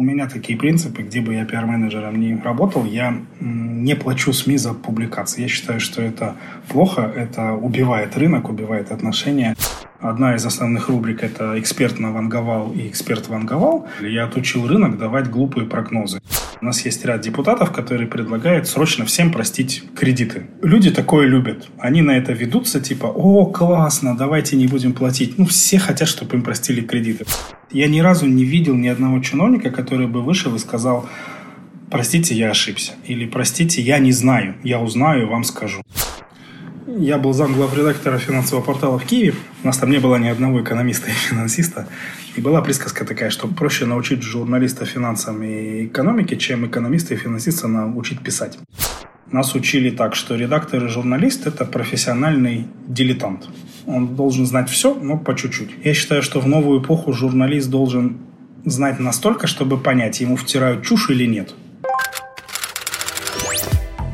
У меня такие принципы, где бы я пиар-менеджером не работал, я не плачу СМИ за публикации. Я считаю, что это плохо, это убивает рынок, убивает отношения. Одна из основных рубрик – это «Эксперт на Ванговал» и «Эксперт Ванговал». Я отучил рынок давать глупые прогнозы. У нас есть ряд депутатов, которые предлагают срочно всем простить кредиты. Люди такое любят. Они на это ведутся, типа, о, классно, давайте не будем платить. Ну, все хотят, чтобы им простили кредиты. Я ни разу не видел ни одного чиновника, который бы вышел и сказал, простите, я ошибся. Или простите, я не знаю, я узнаю вам скажу. Я был зам редактора финансового портала в Киеве. У нас там не было ни одного экономиста и финансиста. И была присказка такая, что проще научить журналиста финансам и экономике, чем экономиста и финансиста научить писать. Нас учили так, что редактор и журналист – это профессиональный дилетант. Он должен знать все, но по чуть-чуть. Я считаю, что в новую эпоху журналист должен знать настолько, чтобы понять, ему втирают чушь или нет.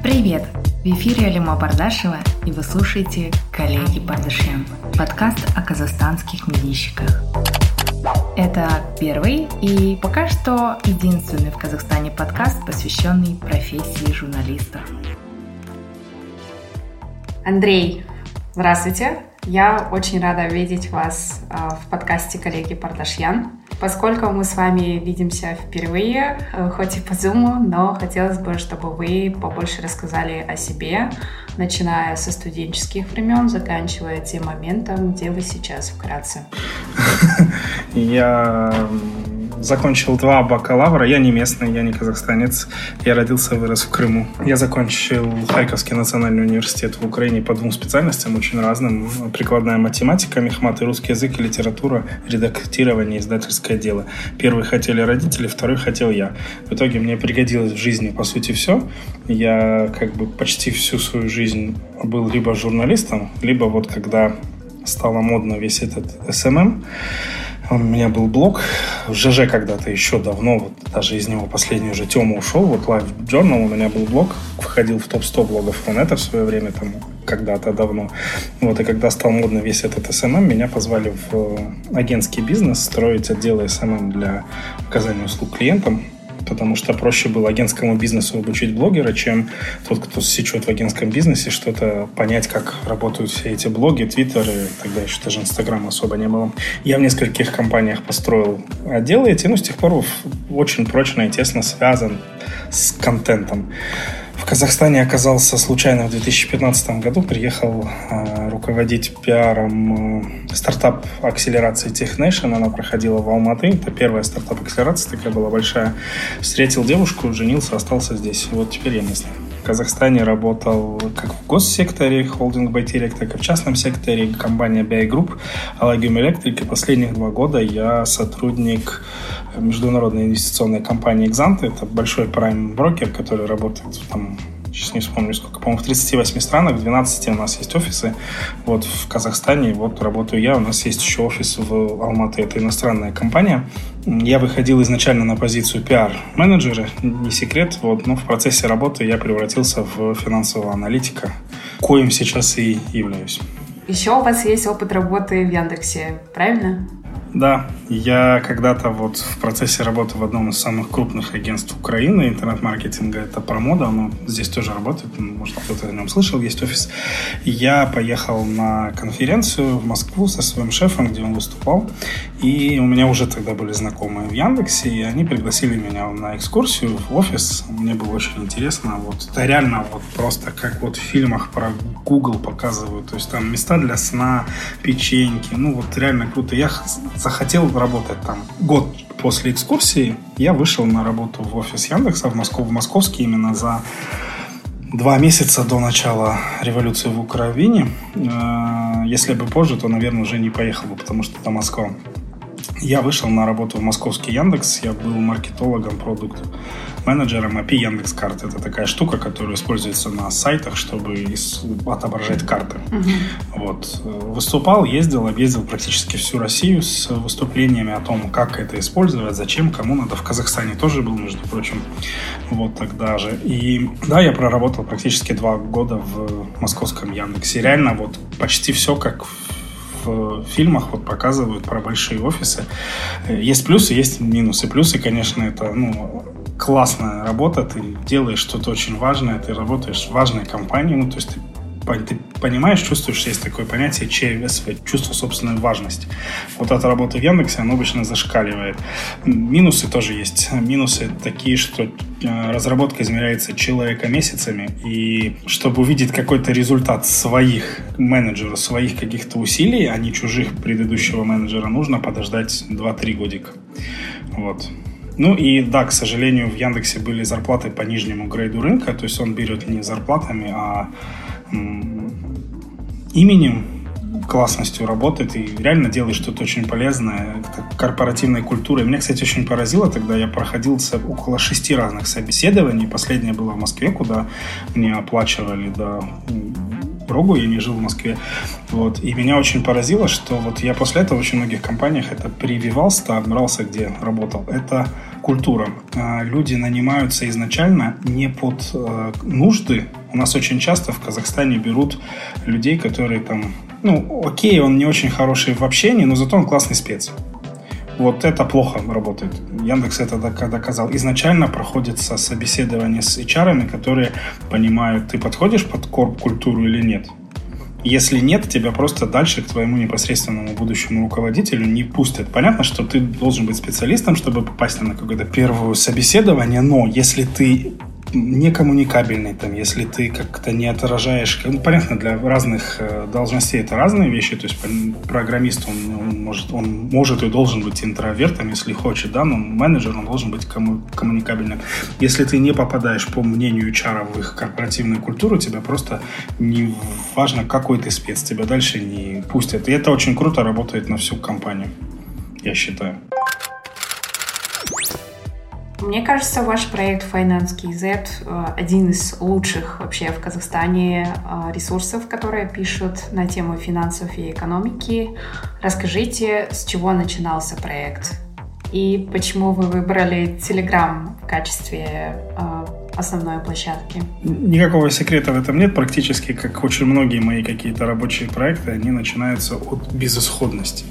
Привет! В эфире Алима Бардашева, и вы слушаете «Коллеги Бардашем» – подкаст о казахстанских медийщиках. Это первый и пока что единственный в Казахстане подкаст, посвященный профессии журналиста. Андрей, здравствуйте. Я очень рада видеть вас а, в подкасте коллеги Пардашьян. Поскольку мы с вами видимся впервые, э, хоть и по Zoom, но хотелось бы, чтобы вы побольше рассказали о себе, начиная со студенческих времен, заканчивая тем моментом, где вы сейчас вкратце. Я закончил два бакалавра. Я не местный, я не казахстанец. Я родился и вырос в Крыму. Я закончил Харьковский национальный университет в Украине по двум специальностям, очень разным. Прикладная математика, мехмат и русский язык и литература, редактирование, издательское дело. Первый хотели родители, второй хотел я. В итоге мне пригодилось в жизни, по сути, все. Я как бы почти всю свою жизнь был либо журналистом, либо вот когда стало модно весь этот SMM, у меня был блог в ЖЖ когда-то еще давно, вот даже из него последний уже Тёма ушел, вот Live Journal у меня был блог, входил в топ-100 блогов Рунета в свое время, там, когда-то давно. Вот, и когда стал модно весь этот SMM, меня позвали в агентский бизнес строить отделы SMM для оказания услуг клиентам потому что проще было агентскому бизнесу обучить блогера, чем тот, кто сечет в агентском бизнесе, что-то понять, как работают все эти блоги, твиттеры, тогда еще даже инстаграма особо не было. Я в нескольких компаниях построил отделы эти, ну, с тех пор очень прочно и тесно связан с контентом. Казахстане оказался случайно в 2015 году, приехал э, руководить пиаром э, стартап акселерации TechNation, она проходила в Алматы, это первая стартап акселерация такая была большая. Встретил девушку, женился, остался здесь, вот теперь я местный. Казахстане работал как в госсекторе, холдинг Байтерек, так и в частном секторе, компания BI Group, Allegium Electric. И последних два года я сотрудник международной инвестиционной компании Exante. Это большой прайм-брокер, который работает там сейчас не вспомню сколько, по-моему, в 38 странах, в 12 у нас есть офисы. Вот в Казахстане, вот работаю я, у нас есть еще офис в Алматы, это иностранная компания. Я выходил изначально на позицию пиар-менеджера, не секрет, вот, но в процессе работы я превратился в финансового аналитика, коим сейчас и являюсь. Еще у вас есть опыт работы в Яндексе, правильно? Да, я когда-то вот в процессе работы в одном из самых крупных агентств Украины интернет-маркетинга, это Промода, оно здесь тоже работает, может кто-то о нем слышал, есть офис. Я поехал на конференцию в Москву со своим шефом, где он выступал, и у меня уже тогда были знакомые в Яндексе, и они пригласили меня на экскурсию в офис. Мне было очень интересно, вот это реально вот просто как вот в фильмах про Google показывают, то есть там места для сна, печеньки, ну вот реально круто. Я захотел работать там. Год после экскурсии я вышел на работу в офис Яндекса в Москву, в московский именно за два месяца до начала революции в Украине. Э, если бы позже, то, наверное, уже не поехал бы, потому что это Москва. Я вышел на работу в московский Яндекс, я был маркетологом продукта менеджером API Яндекс Карт. Это такая штука, которая используется на сайтах, чтобы отображать карты. Угу. Вот. Выступал, ездил, объездил практически всю Россию с выступлениями о том, как это использовать, зачем, кому надо. В Казахстане тоже был, между прочим, вот тогда же. И да, я проработал практически два года в московском Яндексе. Реально вот почти все как в фильмах вот показывают про большие офисы. Есть плюсы, есть минусы. Плюсы, конечно, это ну, классная работа, ты делаешь что-то очень важное, ты работаешь в важной компании, ну, то есть ты ты понимаешь, чувствуешь, есть такое понятие ЧВСВ, чувство собственной важности. Вот эта работа в Яндексе, она обычно зашкаливает. Минусы тоже есть. Минусы такие, что э, разработка измеряется человека месяцами, и чтобы увидеть какой-то результат своих менеджеров, своих каких-то усилий, а не чужих предыдущего менеджера, нужно подождать 2-3 годика. Вот. Ну и да, к сожалению, в Яндексе были зарплаты по нижнему грейду рынка, то есть он берет не зарплатами, а именем, классностью работает и реально делает что-то очень полезное, корпоративной культурой. Меня, кстати, очень поразило, тогда я проходил около шести разных собеседований. Последнее было в Москве, куда мне оплачивали до Рогу, я не жил в Москве. Вот. И меня очень поразило, что вот я после этого в очень многих компаниях это прививался, там брался, где работал. Это культура. А, люди нанимаются изначально не под э, нужды. У нас очень часто в Казахстане берут людей, которые там, ну, окей, он не очень хороший в общении, но зато он классный спец. Вот это плохо работает. Яндекс это доказал. Изначально проходится собеседование с HR, которые понимают, ты подходишь под корп-культуру или нет. Если нет, тебя просто дальше к твоему непосредственному будущему руководителю не пустят. Понятно, что ты должен быть специалистом, чтобы попасть на какое-то первое собеседование, но если ты некоммуникабельный, там, если ты как-то не отражаешь, ну, понятно, для разных э, должностей это разные вещи, то есть программист, он, он, может, он может и должен быть интровертом, если хочет, да, но менеджер, он должен быть комму- коммуникабельным. Если ты не попадаешь, по мнению HR, в их корпоративную культуру, тебя просто не важно, какой ты спец, тебя дальше не пустят. И это очень круто работает на всю компанию, я считаю. Мне кажется, ваш проект Finance KZ э, один из лучших вообще в Казахстане э, ресурсов, которые пишут на тему финансов и экономики. Расскажите, с чего начинался проект и почему вы выбрали Telegram в качестве э, основной площадки. Никакого секрета в этом нет. Практически, как очень многие мои какие-то рабочие проекты, они начинаются от безысходности.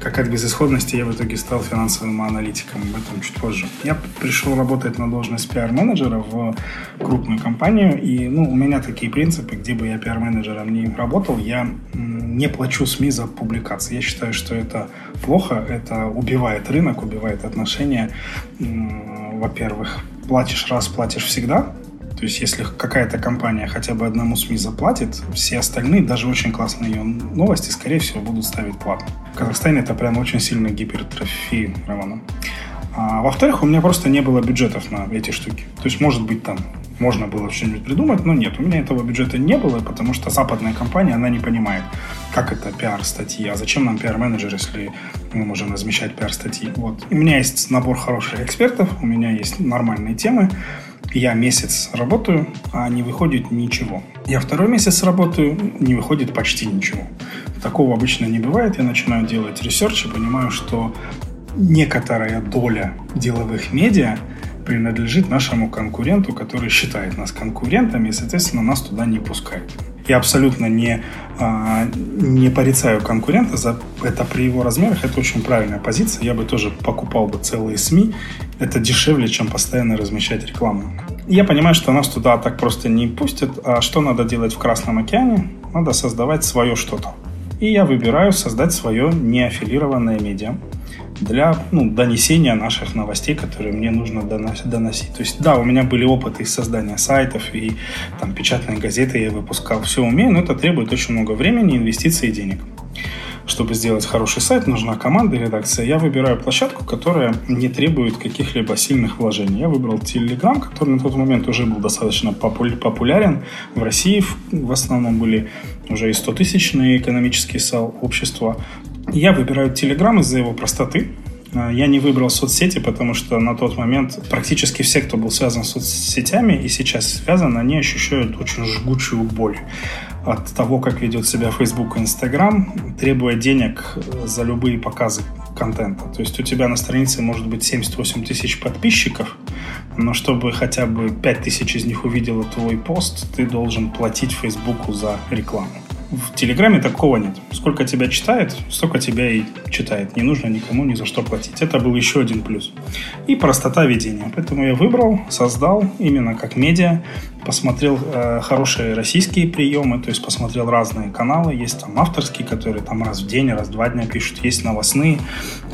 Как от безысходности я в итоге стал финансовым аналитиком. Об этом чуть позже. Я пришел работать на должность пиар-менеджера в крупную компанию. И ну, у меня такие принципы, где бы я пиар-менеджером не работал, я не плачу СМИ за публикации. Я считаю, что это плохо, это убивает рынок, убивает отношения, во-первых платишь раз, платишь всегда. То есть, если какая-то компания хотя бы одному СМИ заплатит, все остальные, даже очень классные ее новости, скорее всего, будут ставить платно. В Казахстане это прям очень сильно гипертрофировано. А, во-вторых, у меня просто не было бюджетов на эти штуки. То есть, может быть, там можно было что-нибудь придумать, но нет, у меня этого бюджета не было, потому что западная компания, она не понимает, как это пиар-статьи, а зачем нам пиар-менеджер, если мы можем размещать пиар-статьи. Вот. У меня есть набор хороших экспертов, у меня есть нормальные темы, я месяц работаю, а не выходит ничего. Я второй месяц работаю, не выходит почти ничего. Такого обычно не бывает. Я начинаю делать research и понимаю, что некоторая доля деловых медиа принадлежит нашему конкуренту, который считает нас конкурентами и, соответственно, нас туда не пускает. Я абсолютно не, а, не порицаю конкурента за это при его размерах. Это очень правильная позиция. Я бы тоже покупал бы целые СМИ. Это дешевле, чем постоянно размещать рекламу. Я понимаю, что нас туда так просто не пустят. А что надо делать в Красном океане? Надо создавать свое что-то. И я выбираю создать свое неаффилированное медиа для ну, донесения наших новостей, которые мне нужно доносить. То есть, да, у меня были опыты из создания сайтов и там печатные газеты я выпускал, все умею, но это требует очень много времени, инвестиций и денег. Чтобы сделать хороший сайт, нужна команда и редакция. Я выбираю площадку, которая не требует каких-либо сильных вложений. Я выбрал Telegram, который на тот момент уже был достаточно популярен. В России в основном были уже и 100-тысячные экономические сообщества. Я выбираю Telegram из-за его простоты. А, я не выбрал соцсети, потому что на тот момент практически все, кто был связан с соцсетями и сейчас связан, они ощущают очень жгучую боль от того, как ведет себя Facebook и Instagram, требуя денег за любые показы контента. То есть у тебя на странице может быть 78 тысяч подписчиков, но чтобы хотя бы 5 тысяч из них увидело твой пост, ты должен платить Фейсбуку за рекламу. В Телеграме такого нет. Сколько тебя читает, столько тебя и читает. Не нужно никому ни за что платить. Это был еще один плюс. И простота ведения. Поэтому я выбрал, создал именно как медиа посмотрел э, хорошие российские приемы, то есть посмотрел разные каналы. Есть там авторские, которые там раз в день, раз в два дня пишут. Есть новостные,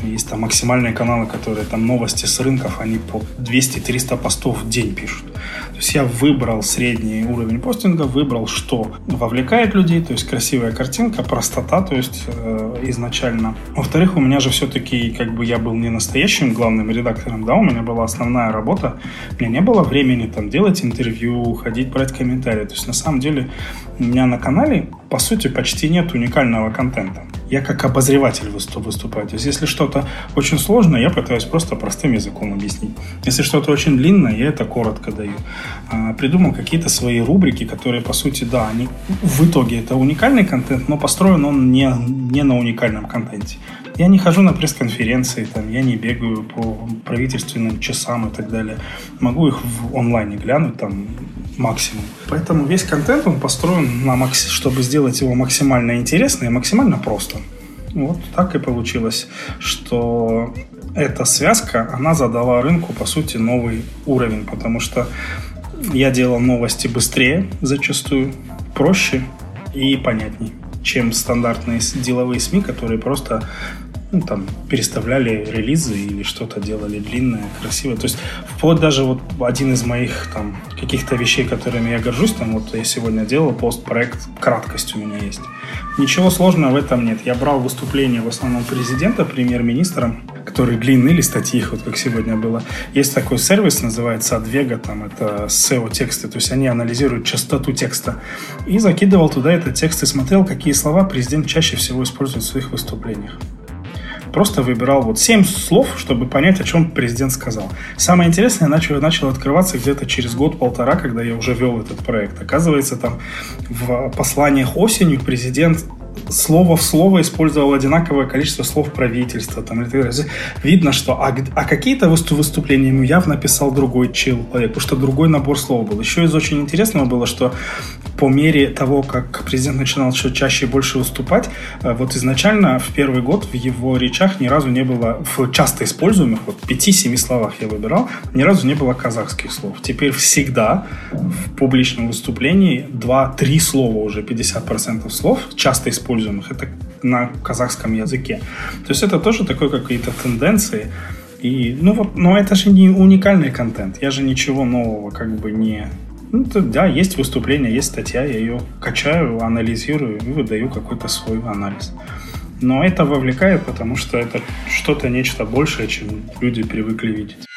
есть там максимальные каналы, которые там новости с рынков, они по 200-300 постов в день пишут. То есть я выбрал средний уровень постинга, выбрал, что вовлекает людей, то есть красивая картинка, простота, то есть э, изначально. Во-вторых, у меня же все-таки, как бы я был не настоящим главным редактором, да, у меня была основная работа, у меня не было времени там делать интервью, ходить, брать комментарии. То есть на самом деле у меня на канале, по сути, почти нет уникального контента я как обозреватель выступаю. То есть, если что-то очень сложное, я пытаюсь просто простым языком объяснить. Если что-то очень длинное, я это коротко даю. А, придумал какие-то свои рубрики, которые, по сути, да, они в итоге это уникальный контент, но построен он не, не на уникальном контенте. Я не хожу на пресс-конференции, там, я не бегаю по правительственным часам и так далее. Могу их в онлайне глянуть, там, максимум. Поэтому весь контент, он построен на макс... чтобы сделать его максимально интересно и максимально просто. Вот так и получилось, что эта связка, она задала рынку, по сути, новый уровень, потому что я делал новости быстрее зачастую, проще и понятней, чем стандартные деловые СМИ, которые просто ну, там, переставляли релизы или что-то делали длинное, красивое. То есть вплоть даже вот один из моих там каких-то вещей, которыми я горжусь, там вот я сегодня делал пост-проект «Краткость» у меня есть. Ничего сложного в этом нет. Я брал выступление в основном президента, премьер-министра, которые длинные или статьи, вот как сегодня было. Есть такой сервис, называется Advega, там это SEO-тексты, то есть они анализируют частоту текста. И закидывал туда этот текст и смотрел, какие слова президент чаще всего использует в своих выступлениях просто выбирал вот 7 слов, чтобы понять, о чем президент сказал. Самое интересное начало, начало открываться где-то через год-полтора, когда я уже вел этот проект. Оказывается, там в посланиях осенью президент слово в слово использовал одинаковое количество слов правительства. Там, видно, что а, а какие-то выступления ему явно писал другой человек, потому что другой набор слов был. Еще из очень интересного было, что по мере того, как президент начинал еще чаще и больше выступать, э, вот изначально в первый год в его речах ни разу не было, в часто используемых, вот 5-7 словах я выбирал, ни разу не было казахских слов. Теперь всегда в публичном выступлении 2-3 слова уже, 50% слов часто используются используемых, это на казахском языке. То есть это тоже такой какие-то тенденции. И, ну вот, но это же не уникальный контент. Я же ничего нового как бы не... Ну, то, да, есть выступление, есть статья, я ее качаю, анализирую и выдаю какой-то свой анализ. Но это вовлекает, потому что это что-то нечто большее, чем люди привыкли видеть.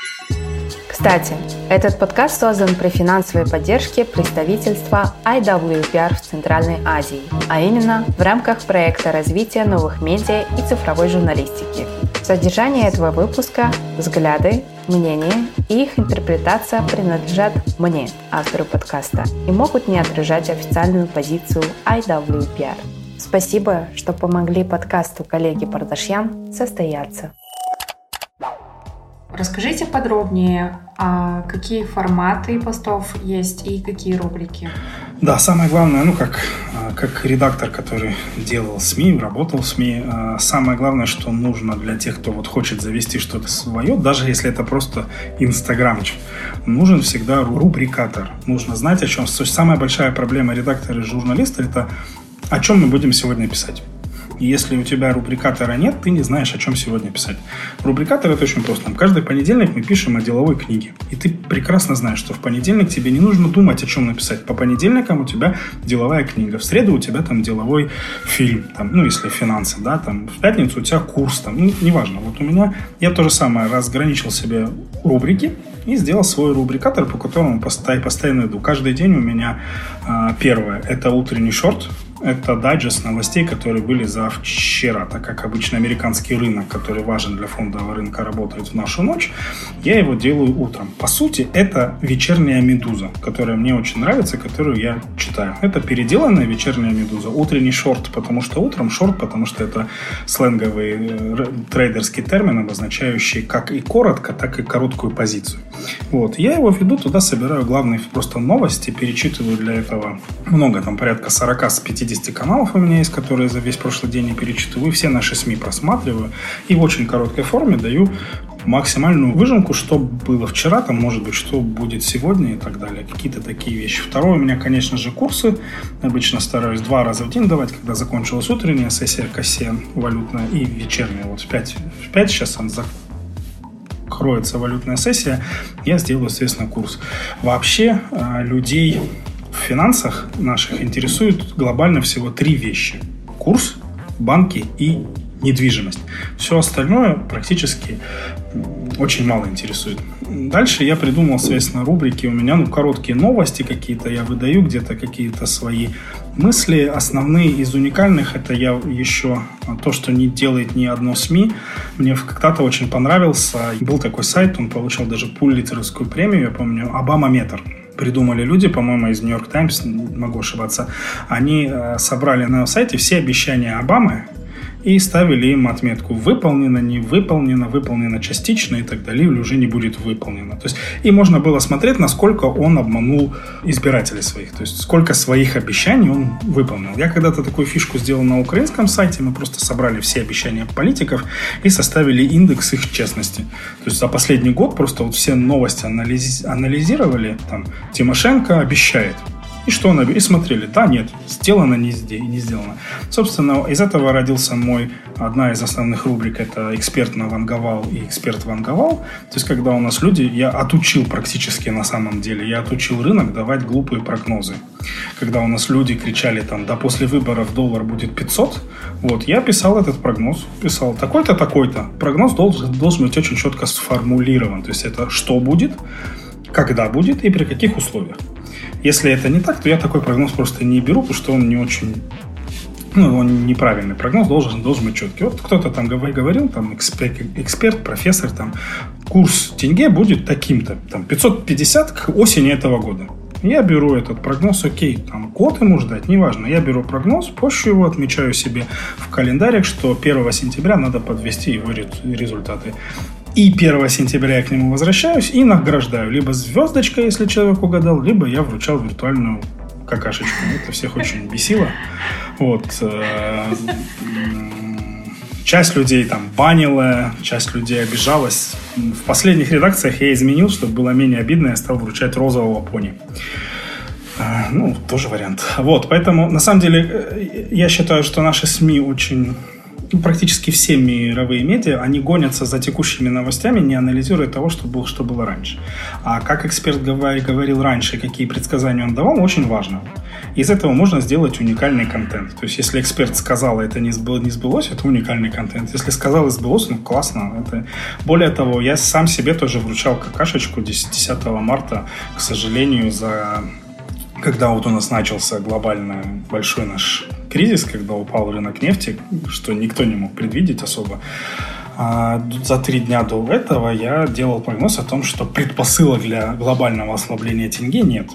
Кстати, этот подкаст создан при финансовой поддержке представительства IWPR в Центральной Азии, а именно в рамках проекта развития новых медиа и цифровой журналистики. Содержание этого выпуска, взгляды, мнения и их интерпретация принадлежат мне, автору подкаста, и могут не отражать официальную позицию IWPR. Спасибо, что помогли подкасту коллеги Пардашьян состояться. Расскажите подробнее, а какие форматы постов есть и какие рубрики? Да, самое главное, ну как, а, как редактор, который делал СМИ, работал в СМИ, а, самое главное, что нужно для тех, кто вот хочет завести что-то свое, даже если это просто инстаграмчик, нужен всегда рубрикатор. Нужно знать, о чем. Самая большая проблема редактора и журналиста – это о чем мы будем сегодня писать. И если у тебя рубрикатора нет, ты не знаешь, о чем сегодня писать. Рубрикатор это очень просто. Каждый понедельник мы пишем о деловой книге. И ты прекрасно знаешь, что в понедельник тебе не нужно думать, о чем написать. По понедельникам у тебя деловая книга. В среду у тебя там деловой фильм. Там, ну, если финансы, да, там в пятницу у тебя курс. Там, ну, неважно. Вот у меня я то же самое разграничил себе рубрики и сделал свой рубрикатор, по которому постоянно иду. Каждый день у меня э, первое – это утренний шорт, это дайджест новостей, которые были за вчера, так как обычно американский рынок, который важен для фондового рынка, работает в нашу ночь. Я его делаю утром. По сути, это вечерняя медуза, которая мне очень нравится, которую я читаю. Это переделанная вечерняя медуза. Утренний шорт, потому что утром шорт, потому что это сленговый э, трейдерский термин, обозначающий как и коротко, так и короткую позицию. Вот. Я его веду, туда собираю главные просто новости, перечитываю для этого много, там порядка 40 с 50 60 каналов у меня есть, которые за весь прошлый день я перечитываю, все наши СМИ просматриваю и в очень короткой форме даю максимальную выжимку, что было вчера, там, может быть, что будет сегодня и так далее. Какие-то такие вещи. Второе у меня, конечно же, курсы. Обычно стараюсь два раза в день давать, когда закончилась утренняя сессия КСЕ валютная и вечерняя. Вот в 5, в 5 сейчас он закроется валютная сессия, я сделаю, естественно, курс. Вообще э, людей в финансах наших интересует глобально всего три вещи. Курс, банки и недвижимость. Все остальное практически очень мало интересует. Дальше я придумал, соответственно, рубрики. У меня, ну, короткие новости какие-то я выдаю, где-то какие-то свои мысли. Основные из уникальных это я еще то, что не делает ни одно СМИ. Мне когда-то очень понравился. Был такой сайт, он получил даже пуллитеровскую премию, я помню, Обама Метр придумали люди, по-моему, из Нью-Йорк Таймс, могу ошибаться, они э, собрали на сайте все обещания Обамы, и ставили им отметку «выполнено», «не выполнено», «выполнено частично» и так далее, или уже не будет выполнено. То есть, и можно было смотреть, насколько он обманул избирателей своих, то есть сколько своих обещаний он выполнил. Я когда-то такую фишку сделал на украинском сайте, мы просто собрали все обещания политиков и составили индекс их честности. То есть за последний год просто вот все новости анализ... анализировали, там Тимошенко обещает, и что она... И смотрели, да, нет, сделано, не, не сделано. Собственно, из этого родился мой... Одна из основных рубрик – это эксперт на ванговал и эксперт ванговал. То есть, когда у нас люди... Я отучил практически на самом деле, я отучил рынок давать глупые прогнозы. Когда у нас люди кричали там, да после выборов доллар будет 500, вот, я писал этот прогноз, писал такой-то, такой-то. Прогноз должен, должен быть очень четко сформулирован. То есть, это что будет, когда будет и при каких условиях. Если это не так, то я такой прогноз просто не беру, потому что он не очень ну, он неправильный прогноз должен, должен быть четкий. Вот кто-то там говорил, там эксперт, эксперт, профессор, там курс тенге будет таким-то, там 550 к осени этого года. Я беру этот прогноз, окей, там год ему ждать, неважно. Я беру прогноз, позже его отмечаю себе в календарик, что 1 сентября надо подвести его результаты. И 1 сентября я к нему возвращаюсь и награждаю. Либо звездочкой, если человек угадал, либо я вручал виртуальную какашечку. Это всех очень бесило. Вот. Э, часть людей там банила, часть людей обижалась. В последних редакциях я изменил, чтобы было менее обидно, я стал вручать розового пони. Э, ну, тоже вариант. Вот, поэтому, на самом деле, э, я считаю, что наши СМИ очень практически все мировые медиа, они гонятся за текущими новостями, не анализируя того, что, было, что было раньше. А как эксперт говорил раньше, какие предсказания он давал, очень важно. Из этого можно сделать уникальный контент. То есть, если эксперт сказал, это не, сбылось, не сбылось, это уникальный контент. Если сказал и сбылось, ну классно. Это... Более того, я сам себе тоже вручал какашечку 10, 10 марта, к сожалению, за когда вот у нас начался глобально большой наш кризис, когда упал рынок нефти, что никто не мог предвидеть особо, а за три дня до этого я делал прогноз о том, что предпосылок для глобального ослабления тенге нет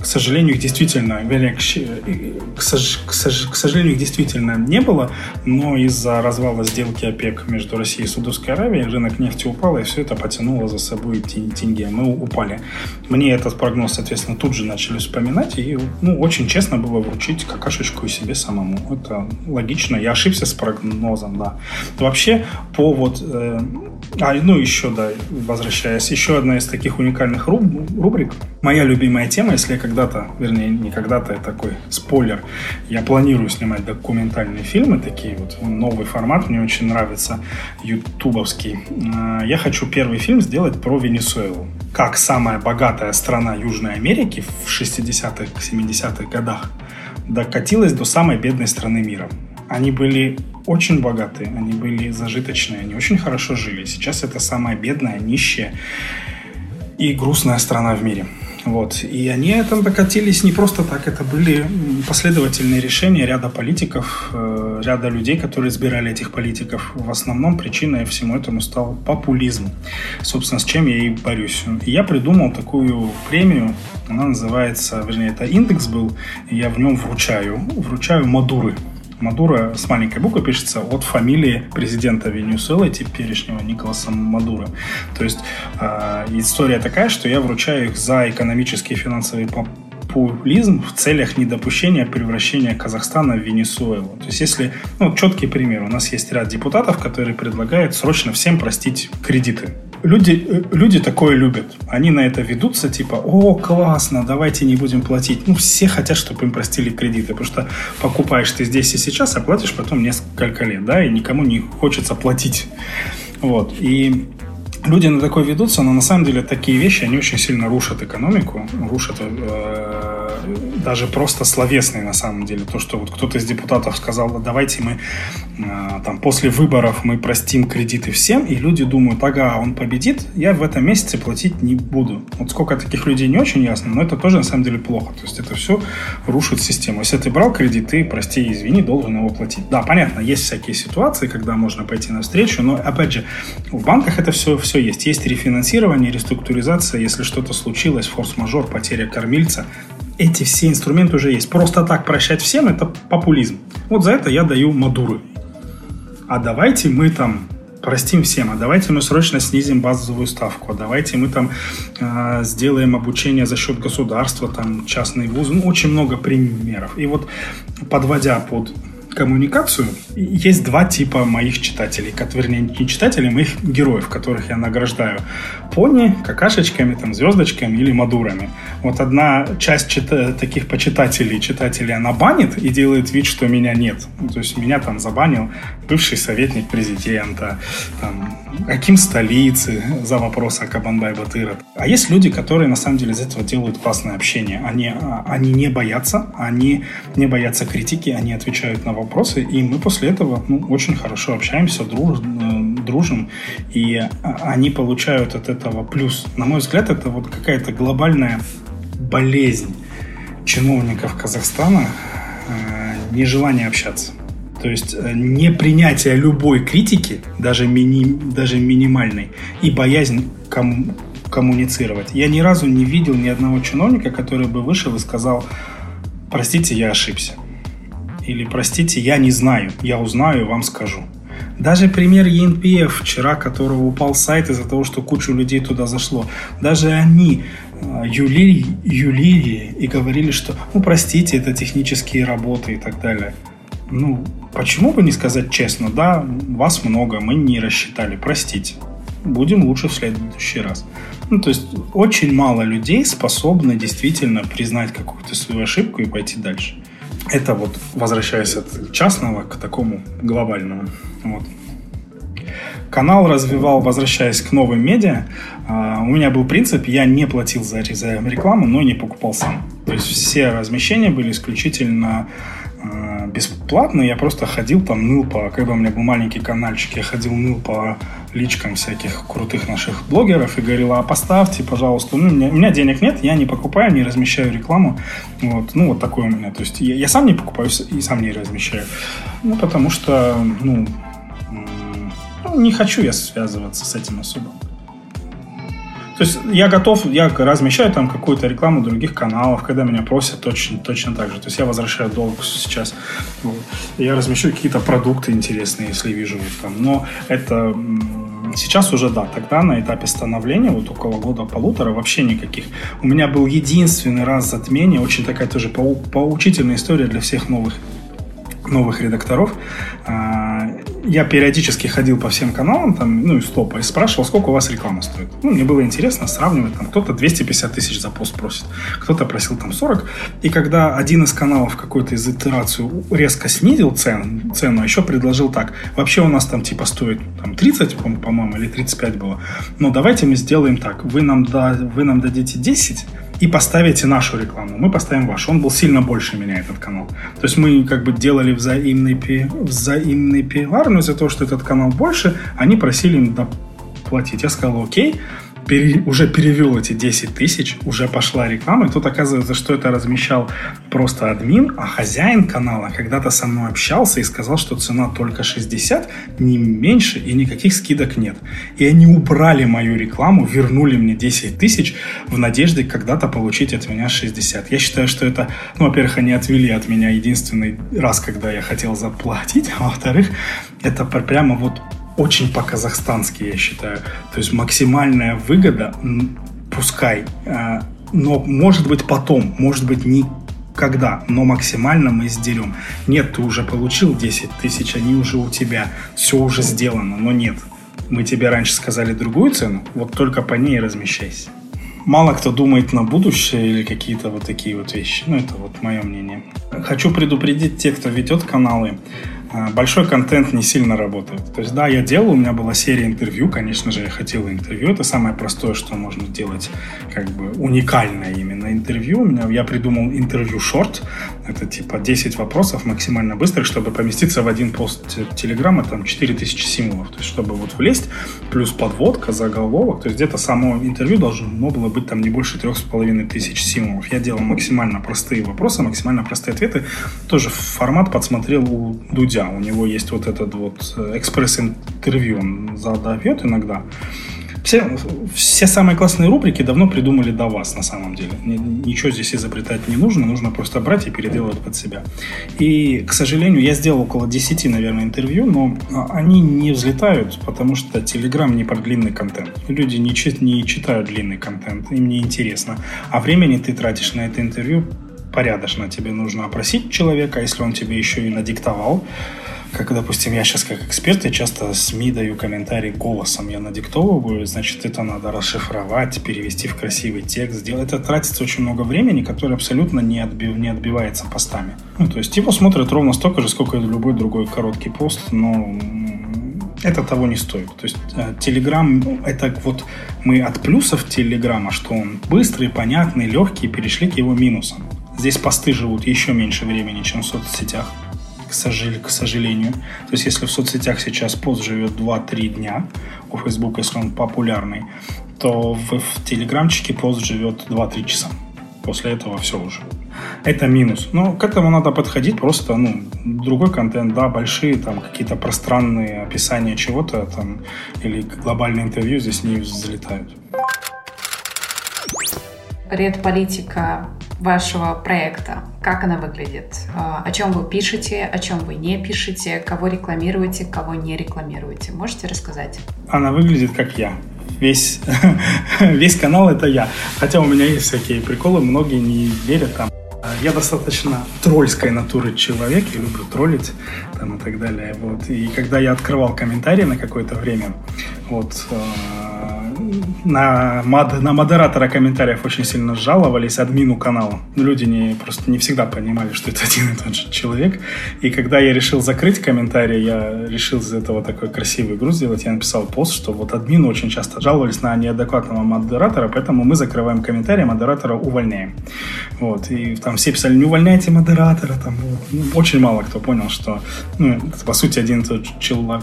к сожалению, их действительно, вернее, к, к, к, к сожалению, их действительно не было, но из-за развала сделки ОПЕК между Россией и Судовской Аравией рынок нефти упал, и все это потянуло за собой тенге. Мы упали. Мне этот прогноз, соответственно, тут же начали вспоминать, и ну, очень честно было вручить какашечку себе самому. Это логично. Я ошибся с прогнозом, да. Вообще, по вот... Э, а, ну, еще, да, возвращаясь, еще одна из таких уникальных рубрик. Моя любимая тема, если я когда-то, вернее, не когда-то, это такой спойлер, я планирую снимать документальные фильмы, такие вот, новый формат, мне очень нравится, ютубовский. А, я хочу первый фильм сделать про Венесуэлу. Как самая богатая страна Южной Америки в 60-х, 70-х годах докатилась до самой бедной страны мира. Они были очень богатые, они были зажиточные, они очень хорошо жили. Сейчас это самая бедная, нищая и грустная страна в мире. Вот. И они там докатились не просто так, это были последовательные решения ряда политиков, э, ряда людей, которые избирали этих политиков. В основном причиной всему этому стал популизм. Собственно, с чем я и борюсь. И я придумал такую премию, она называется, вернее, это индекс был, я в нем вручаю, вручаю Мадуры. Мадуро с маленькой буквы пишется от фамилии президента Венесуэлы теперешнего Николаса Мадуро. То есть э, история такая, что я вручаю их за экономические и финансовые популизм в целях недопущения превращения Казахстана в Венесуэлу. То есть если, ну, четкий пример, у нас есть ряд депутатов, которые предлагают срочно всем простить кредиты люди, э, люди такое любят. Они на это ведутся, типа, о, классно, давайте не будем платить. Ну, все хотят, чтобы им простили кредиты, потому что покупаешь ты здесь и сейчас, а платишь потом несколько лет, да, и никому не хочется платить. Вот, и люди на такое ведутся, но на самом деле такие вещи, они очень сильно рушат экономику, рушат э, даже просто словесный на самом деле. То, что вот кто-то из депутатов сказал, давайте мы э, там после выборов мы простим кредиты всем, и люди думают, ага, он победит, я в этом месяце платить не буду. Вот сколько таких людей не очень ясно, но это тоже на самом деле плохо. То есть это все рушит систему. Если ты брал кредит, ты, прости, извини, должен его платить. Да, понятно, есть всякие ситуации, когда можно пойти навстречу, но опять же, в банках это все, все есть. Есть рефинансирование, реструктуризация, если что-то случилось, форс-мажор, потеря кормильца, эти все инструменты уже есть. Просто так прощать всем – это популизм. Вот за это я даю Мадуры. А давайте мы там простим всем, а давайте мы срочно снизим базовую ставку, а давайте мы там э, сделаем обучение за счет государства, там частные вузы, ну, очень много примеров. И вот подводя под коммуникацию, есть два типа моих читателей, вернее, не читателей, моих героев, которых я награждаю. Пони, какашечками, там, звездочками или мадурами. Вот одна часть чита- таких почитателей, читателей, она банит и делает вид, что меня нет. Ну, то есть меня там забанил бывший советник президента, там, каким столицы за вопрос о Кабанбай Батыра. А есть люди, которые на самом деле из этого делают классное общение. Они, а, они не боятся, они не боятся критики, они отвечают на вопросы, и мы после этого ну, очень хорошо общаемся, друж, э, дружим, и а, они получают от этого плюс. На мой взгляд, это вот какая-то глобальная болезнь чиновников Казахстана, э, нежелание общаться. То есть э, непринятие любой критики, даже, мини, даже минимальной, и боязнь ком, коммуницировать. Я ни разу не видел ни одного чиновника, который бы вышел и сказал, простите, я ошибся. Или простите, я не знаю, я узнаю и вам скажу. Даже пример ЕНПФ вчера, которого упал сайт из-за того, что кучу людей туда зашло. Даже они э, юлили, юлили и говорили, что ну простите, это технические работы и так далее. Ну, почему бы не сказать честно, да, вас много, мы не рассчитали, простите. Будем лучше в следующий раз. Ну, то есть очень мало людей способны действительно признать какую-то свою ошибку и пойти дальше. Это вот возвращаясь от частного к такому глобальному. Вот. Канал развивал, возвращаясь к новым медиа. Uh, у меня был принцип, я не платил за рекламу, но не покупал сам. То есть все размещения были исключительно uh, бесплатные. Я просто ходил там, ныл по... Когда у меня был маленький каналчик, я ходил, ныл по личкам всяких крутых наших блогеров и говорил, а поставьте, пожалуйста. Ну, у меня, у меня денег нет, я не покупаю, не размещаю рекламу. Вот, ну, вот такое у меня. То есть я, я сам не покупаю и сам не размещаю. Ну, потому что, ну, ну, не хочу я связываться с этим особо. То есть я готов, я размещаю там какую-то рекламу других каналов, когда меня просят точно, точно так же. То есть я возвращаю долг сейчас. Я размещу какие-то продукты интересные, если вижу там. Но это Сейчас уже да, тогда на этапе становления, вот около года-полутора, вообще никаких. У меня был единственный раз затмение, очень такая тоже поучительная история для всех новых новых редакторов. А, я периодически ходил по всем каналам, там, ну, и стопа, и спрашивал, сколько у вас реклама стоит. Ну, мне было интересно сравнивать, там, кто-то 250 тысяч за пост просит, кто-то просил там 40. И когда один из каналов какой-то из итерацию резко снизил цен, цену, а еще предложил так, вообще у нас там типа стоит там 30, по-моему, или 35 было, но давайте мы сделаем так, вы нам, да, вы нам дадите 10, и поставите нашу рекламу, мы поставим вашу. Он был сильно больше меня, этот канал. То есть мы как бы делали взаимный, пи, взаимный пиар, но из-за того, что этот канал больше, они просили им доплатить. Я сказал, окей, пере, уже перевел эти 10 тысяч, уже пошла реклама, и тут оказывается, что это размещал просто админ, а хозяин канала когда-то со мной общался и сказал, что цена только 60, не меньше и никаких скидок нет. И они убрали мою рекламу, вернули мне 10 тысяч в надежде когда-то получить от меня 60. Я считаю, что это, ну, во-первых, они отвели от меня единственный раз, когда я хотел заплатить, а во-вторых, это прямо вот очень по-казахстански, я считаю. То есть максимальная выгода, пускай, а, но может быть потом, может быть никогда, но максимально мы сдерем. Нет, ты уже получил 10 тысяч, они уже у тебя, все уже сделано, но нет. Мы тебе раньше сказали другую цену, вот только по ней размещайся. Мало кто думает на будущее или какие-то вот такие вот вещи. Ну, это вот мое мнение. Хочу предупредить тех, кто ведет каналы, большой контент не сильно работает. То есть, да, я делал, у меня была серия интервью, конечно же, я хотел интервью. Это самое простое, что можно делать, как бы уникальное именно интервью. У меня, я придумал интервью шорт. Это типа 10 вопросов максимально быстрых, чтобы поместиться в один пост Телеграма, там 4000 символов. То есть, чтобы вот влезть, плюс подводка, заголовок. То есть, где-то само интервью должно было быть там не больше 3500 символов. Я делал максимально простые вопросы, максимально простые ответы. Тоже формат подсмотрел у Дудя нельзя. У него есть вот этот вот э, экспресс-интервью, он задает иногда. Все, все самые классные рубрики давно придумали до вас, на самом деле. Ничего здесь изобретать не нужно, нужно просто брать и переделывать под себя. И, к сожалению, я сделал около 10, наверное, интервью, но а, они не взлетают, потому что Telegram не про длинный контент. Люди не, не читают длинный контент, им не интересно. А времени ты тратишь на это интервью порядочно. Тебе нужно опросить человека, если он тебе еще и надиктовал. Как, допустим, я сейчас как эксперт, я часто СМИ даю комментарий голосом. Я надиктовываю, значит, это надо расшифровать, перевести в красивый текст. Сделать. Это тратится очень много времени, которое абсолютно не, отбив, не отбивается постами. Ну, то есть его смотрят ровно столько же, сколько и любой другой короткий пост, но это того не стоит. То есть Telegram, э, это вот мы от плюсов Телеграма, что он быстрый, понятный, легкий, перешли к его минусам. Здесь посты живут еще меньше времени, чем в соцсетях, к, сожал... к сожалению. То есть, если в соцсетях сейчас пост живет 2-3 дня, у Facebook, если он популярный, то в, в Телеграмчике пост живет 2-3 часа. После этого все уже. Это минус. Но к этому надо подходить просто, ну, другой контент, да, большие там какие-то пространные описания чего-то там или глобальные интервью здесь не взлетают. Редполитика вашего проекта? Как она выглядит? А, о чем вы пишете, о чем вы не пишете, кого рекламируете, кого не рекламируете? Можете рассказать? Она выглядит как я. Весь, весь канал это я. Хотя у меня есть всякие приколы, многие не верят там. Я достаточно тролльской натуры человек, я люблю троллить там, и так далее. Вот. И когда я открывал комментарии на какое-то время, вот, а, на, мод, на модератора комментариев очень сильно жаловались, админу канала. Люди не, просто не всегда понимали, что это один и тот же человек. И когда я решил закрыть комментарии, я решил из этого такой красивый груз сделать. Я написал пост, что вот админы очень часто жаловались на неадекватного модератора, поэтому мы закрываем комментарии, модератора увольняем. Вот. И там все писали, не увольняйте модератора. Там, вот. ну, очень мало кто понял, что ну, это, по сути один и тот же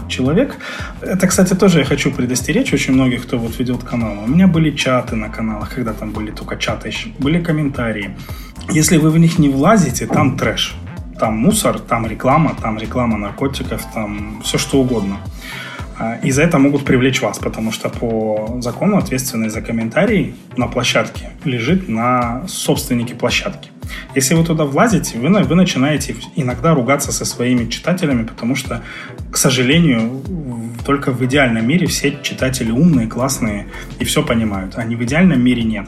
человек. Это, кстати, тоже я хочу предостеречь очень многих, кто вот ведет канала. У меня были чаты на каналах, когда там были только чаты еще. Были комментарии. Если вы в них не влазите, там трэш. Там мусор, там реклама, там реклама наркотиков, там все что угодно. А, и за это могут привлечь вас, потому что по закону ответственность за комментарий на площадке лежит на собственнике площадки. Если вы туда влазите, вы, вы начинаете иногда ругаться со своими читателями, потому что, к сожалению, только в идеальном мире все читатели умные, классные и все понимают, а не в идеальном мире нет.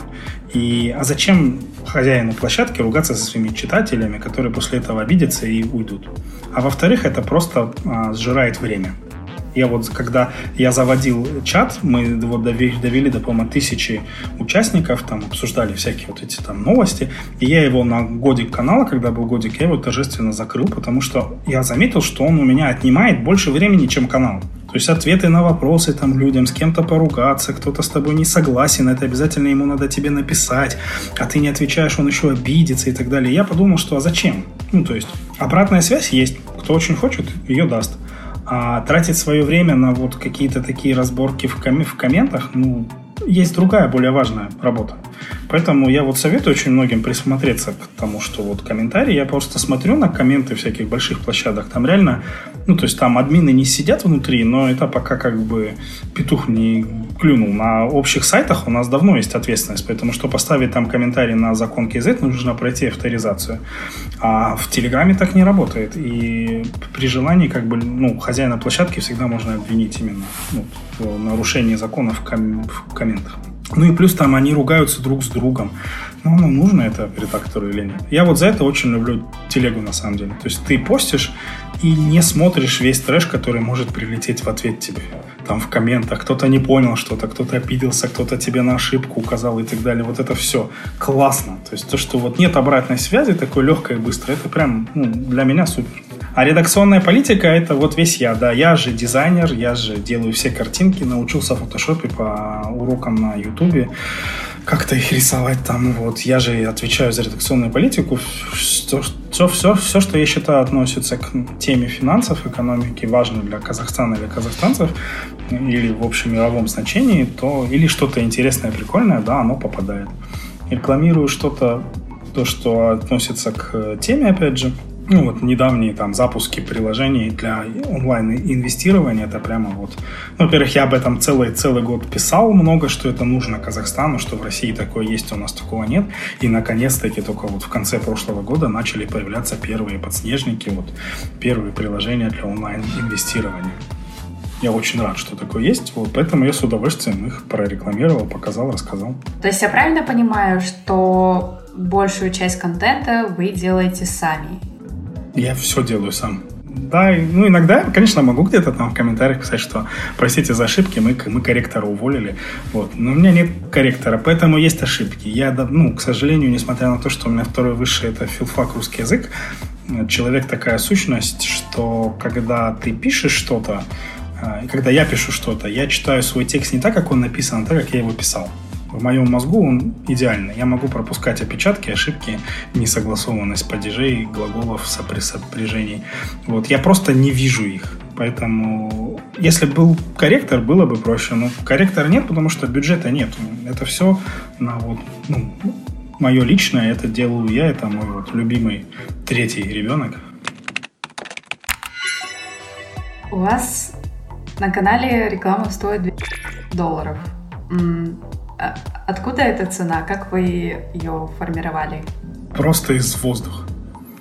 И, а зачем хозяину площадки ругаться со своими читателями, которые после этого обидятся и уйдут? А во-вторых, это просто а, сжирает время. Я вот, когда я заводил чат, мы вот довели, довели до, по-моему, тысячи участников, там обсуждали всякие вот эти там новости, и я его на годик канала, когда был годик, я его торжественно закрыл, потому что я заметил, что он у меня отнимает больше времени, чем канал. То есть ответы на вопросы там людям, с кем-то поругаться, кто-то с тобой не согласен, это обязательно ему надо тебе написать, а ты не отвечаешь, он еще обидится и так далее. Я подумал, что а зачем? Ну, то есть обратная связь есть. Кто очень хочет, ее даст. А тратить свое время на вот какие-то такие разборки в, ком- в комментах, ну, есть другая, более важная работа. Поэтому я вот советую очень многим присмотреться к тому, что вот комментарии, я просто смотрю на комменты всяких больших площадок, там реально, ну, то есть там админы не сидят внутри, но это пока как бы петух не клюнул. На общих сайтах у нас давно есть ответственность, поэтому что поставить там комментарий на закон КЗ, нужно пройти авторизацию. А в Телеграме так не работает. И при желании как бы, ну, хозяина площадки всегда можно обвинить именно ну, в нарушении закона в, ком- в комментах. Ну и плюс там они ругаются друг с другом. Ну, ну, нужно это редактору или нет? Я вот за это очень люблю телегу, на самом деле. То есть ты постишь и не смотришь весь трэш, который может прилететь в ответ тебе. Там в комментах кто-то не понял что-то, кто-то обиделся, кто-то тебе на ошибку указал и так далее. Вот это все классно. То есть то, что вот нет обратной связи такой легкой и быстрой, это прям ну, для меня супер. А редакционная политика — это вот весь я, да. Я же дизайнер, я же делаю все картинки, научился в фотошопе по урокам на ютубе как-то их рисовать там. Вот. Я же отвечаю за редакционную политику. Все, все, все, все, что я считаю относится к теме финансов, экономики, важно для Казахстана или казахстанцев, или в общем мировом значении, то или что-то интересное, прикольное, да, оно попадает. Рекламирую что-то, то, что относится к теме, опять же, ну вот недавние там запуски приложений для онлайн-инвестирования, это прямо вот... Ну, во-первых, я об этом целый, целый год писал много, что это нужно Казахстану, что в России такое есть, у нас такого нет. И, наконец-таки, только вот в конце прошлого года начали появляться первые подснежники, вот первые приложения для онлайн-инвестирования. Я очень рад, что такое есть, вот поэтому я с удовольствием их прорекламировал, показал, рассказал. То есть я правильно понимаю, что большую часть контента вы делаете сами? Я все делаю сам. Да, ну иногда, конечно, могу где-то там в комментариях писать, что простите за ошибки, мы, мы корректора уволили. Вот. Но у меня нет корректора, поэтому есть ошибки. Я, ну, к сожалению, несмотря на то, что у меня второй высший это филфак русский язык, человек такая сущность, что когда ты пишешь что-то, а, и когда я пишу что-то, я читаю свой текст не так, как он написан, а так, как я его писал в моем мозгу он идеальный. Я могу пропускать опечатки, ошибки, несогласованность падежей, глаголов, сопряжений. Вот. Я просто не вижу их. Поэтому, если был корректор, было бы проще. Но корректора нет, потому что бюджета нет. Это все на вот, ну, мое личное, это делаю я, это мой вот любимый третий ребенок. У вас на канале реклама стоит 2 долларов. А откуда эта цена? Как вы ее формировали? Просто из воздуха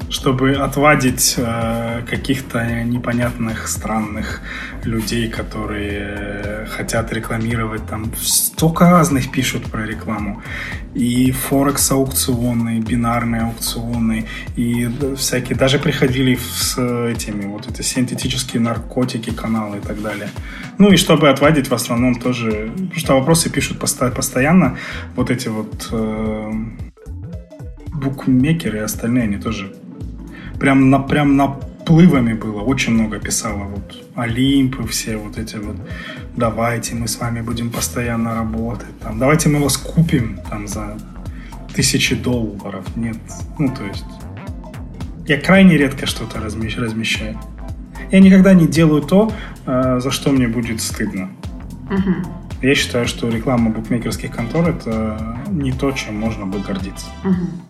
чтобы отвадить э, каких-то непонятных, странных людей, которые хотят рекламировать. Там столько разных пишут про рекламу. И Форекс аукционы, бинарные аукционы, и всякие, даже приходили с этими, вот это синтетические наркотики, каналы и так далее. Ну и чтобы отвадить, в основном тоже, потому что вопросы пишут постоянно, вот эти вот э, букмекеры и остальные, они тоже прям, на, прям наплывами было. Очень много писала. Вот Олимпы все вот эти вот. Давайте мы с вами будем постоянно работать. Там, давайте мы вас купим там за тысячи долларов. Нет. Ну, то есть... Я крайне редко что-то размещаю. Я никогда не делаю то, э, за что мне будет стыдно. Угу. Я считаю, что реклама букмекерских контор это не то, чем можно бы гордиться. Угу.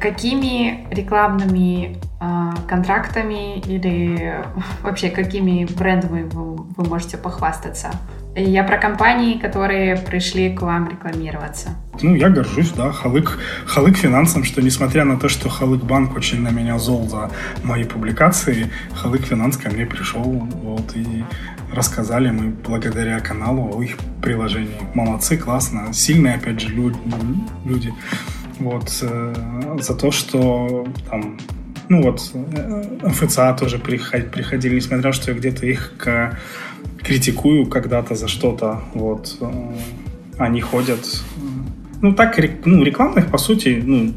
Какими рекламными э, контрактами или вообще какими брендами вы, вы можете похвастаться? Я про компании, которые пришли к вам рекламироваться. Ну, я горжусь, да, Халык, Халык финансом, что несмотря на то, что Халык банк очень на меня зол за мои публикации, Халык финанс ко мне пришел, вот, и рассказали мы благодаря каналу о их приложении. Молодцы, классно, сильные, опять же, люди. Вот, э, за то, что там, ну вот, э, ФЦА тоже приходили, несмотря на то, что я где-то их к, критикую когда-то за что-то, вот, э, они ходят. Ну, так, ну, рекламных, по сути, ну,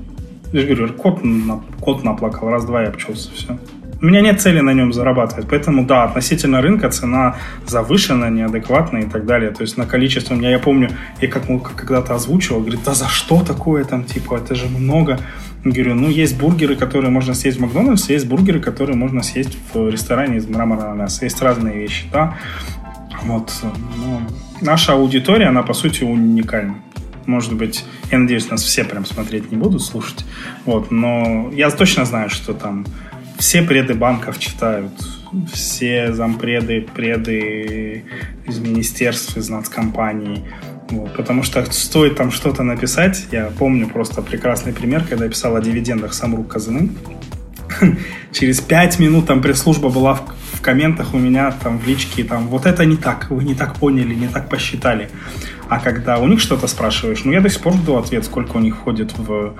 я же говорю, кот, на, кот наплакал, раз-два я обчелся, все. У меня нет цели на нем зарабатывать, поэтому да, относительно рынка цена завышена, неадекватная и так далее. То есть на количество, у меня, я помню, я как когда-то озвучивал, говорит, да за что такое там, типа, это же много. Говорю, ну есть бургеры, которые можно съесть в Макдональдсе, есть бургеры, которые можно съесть в ресторане из мраморного мяса. Есть разные вещи, да. Вот, ну, наша аудитория, она по сути уникальна. Может быть, я надеюсь, нас все прям смотреть не будут, слушать. Вот, но я точно знаю, что там все преды банков читают, все зампреды, преды из министерств, из нацкомпаний. Вот, потому что стоит там что-то написать, я помню просто прекрасный пример, когда я писал о дивидендах Самрук Казаны, через пять минут там пресс-служба была в, комментах у меня там в личке, там, вот это не так, вы не так поняли, не так посчитали. А когда у них что-то спрашиваешь, ну, я до сих пор жду ответ, сколько у них входит в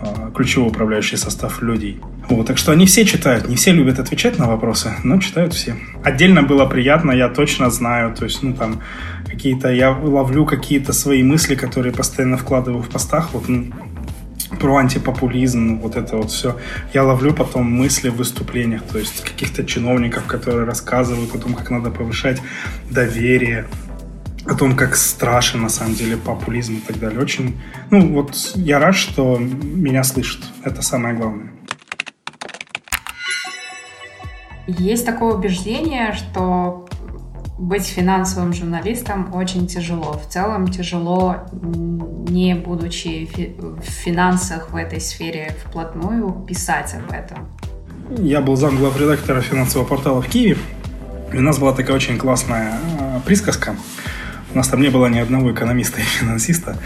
э, ключевой управляющий состав людей. Вот, так что они все читают, не все любят отвечать на вопросы, но читают все. Отдельно было приятно, я точно знаю, то есть, ну, там, какие-то, я ловлю какие-то свои мысли, которые постоянно вкладываю в постах, вот, ну, про антипопулизм, вот это вот все. Я ловлю потом мысли в выступлениях, то есть каких-то чиновников, которые рассказывают о том, как надо повышать доверие, о том, как страшен на самом деле популизм и так далее. Очень, ну вот я рад, что меня слышат. Это самое главное. Есть такое убеждение, что быть финансовым журналистом очень тяжело. В целом тяжело, не будучи в финансах в этой сфере вплотную, писать об этом. Я был зам редактора финансового портала в Киеве. И у нас была такая очень классная а, присказка – у нас там не было ни одного экономиста и финансиста.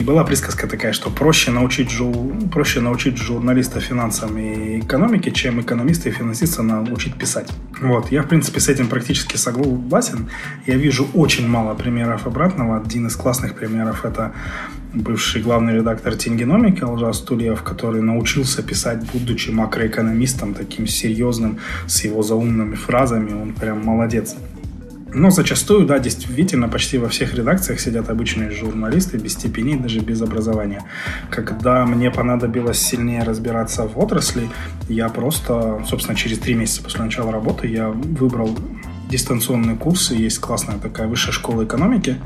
И была присказка такая, что проще научить, жу... проще научить журналиста финансам и экономике, чем экономиста и финансиста научить писать. Вот. Я, в принципе, с этим практически согласен. Я вижу очень мало примеров обратного. Один из классных примеров – это бывший главный редактор Тингеномики Алжас Тулиев, который научился писать, будучи макроэкономистом, таким серьезным, с его заумными фразами. Он прям молодец. Но зачастую, да, действительно, почти во всех редакциях сидят обычные журналисты без степеней, даже без образования. Когда мне понадобилось сильнее разбираться в отрасли, я просто, собственно, через три месяца после начала работы я выбрал дистанционные курсы. Есть классная такая высшая школа экономики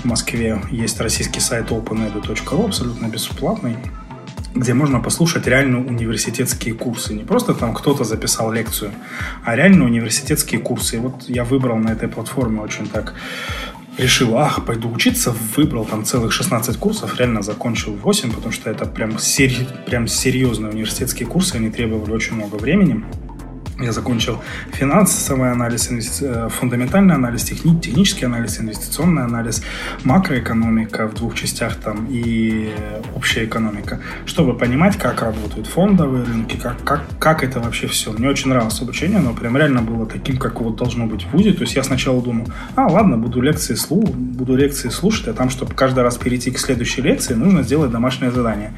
в Москве. Есть российский сайт openedu.ru, абсолютно бесплатный где можно послушать реально университетские курсы. Не просто там кто-то записал лекцию, а реально университетские курсы. И вот я выбрал на этой платформе очень так решил, ах, пойду учиться, выбрал там целых 16 курсов, реально закончил 8, потому что это прям, сери- прям серьезные университетские курсы, они требовали очень много времени. Я закончил финансовый анализ, э, фундаментальный анализ, техни, технический анализ, инвестиционный анализ, макроэкономика в двух частях там и общая экономика, чтобы понимать, как работают фондовые рынки, как, как, как это вообще все. Мне очень нравилось обучение, но прям реально было таким, как вот должно быть в ВУЗе. То есть я сначала думал, а, ладно, буду лекции, слу, буду лекции слушать, а там, чтобы каждый раз перейти к следующей лекции, нужно сделать домашнее задание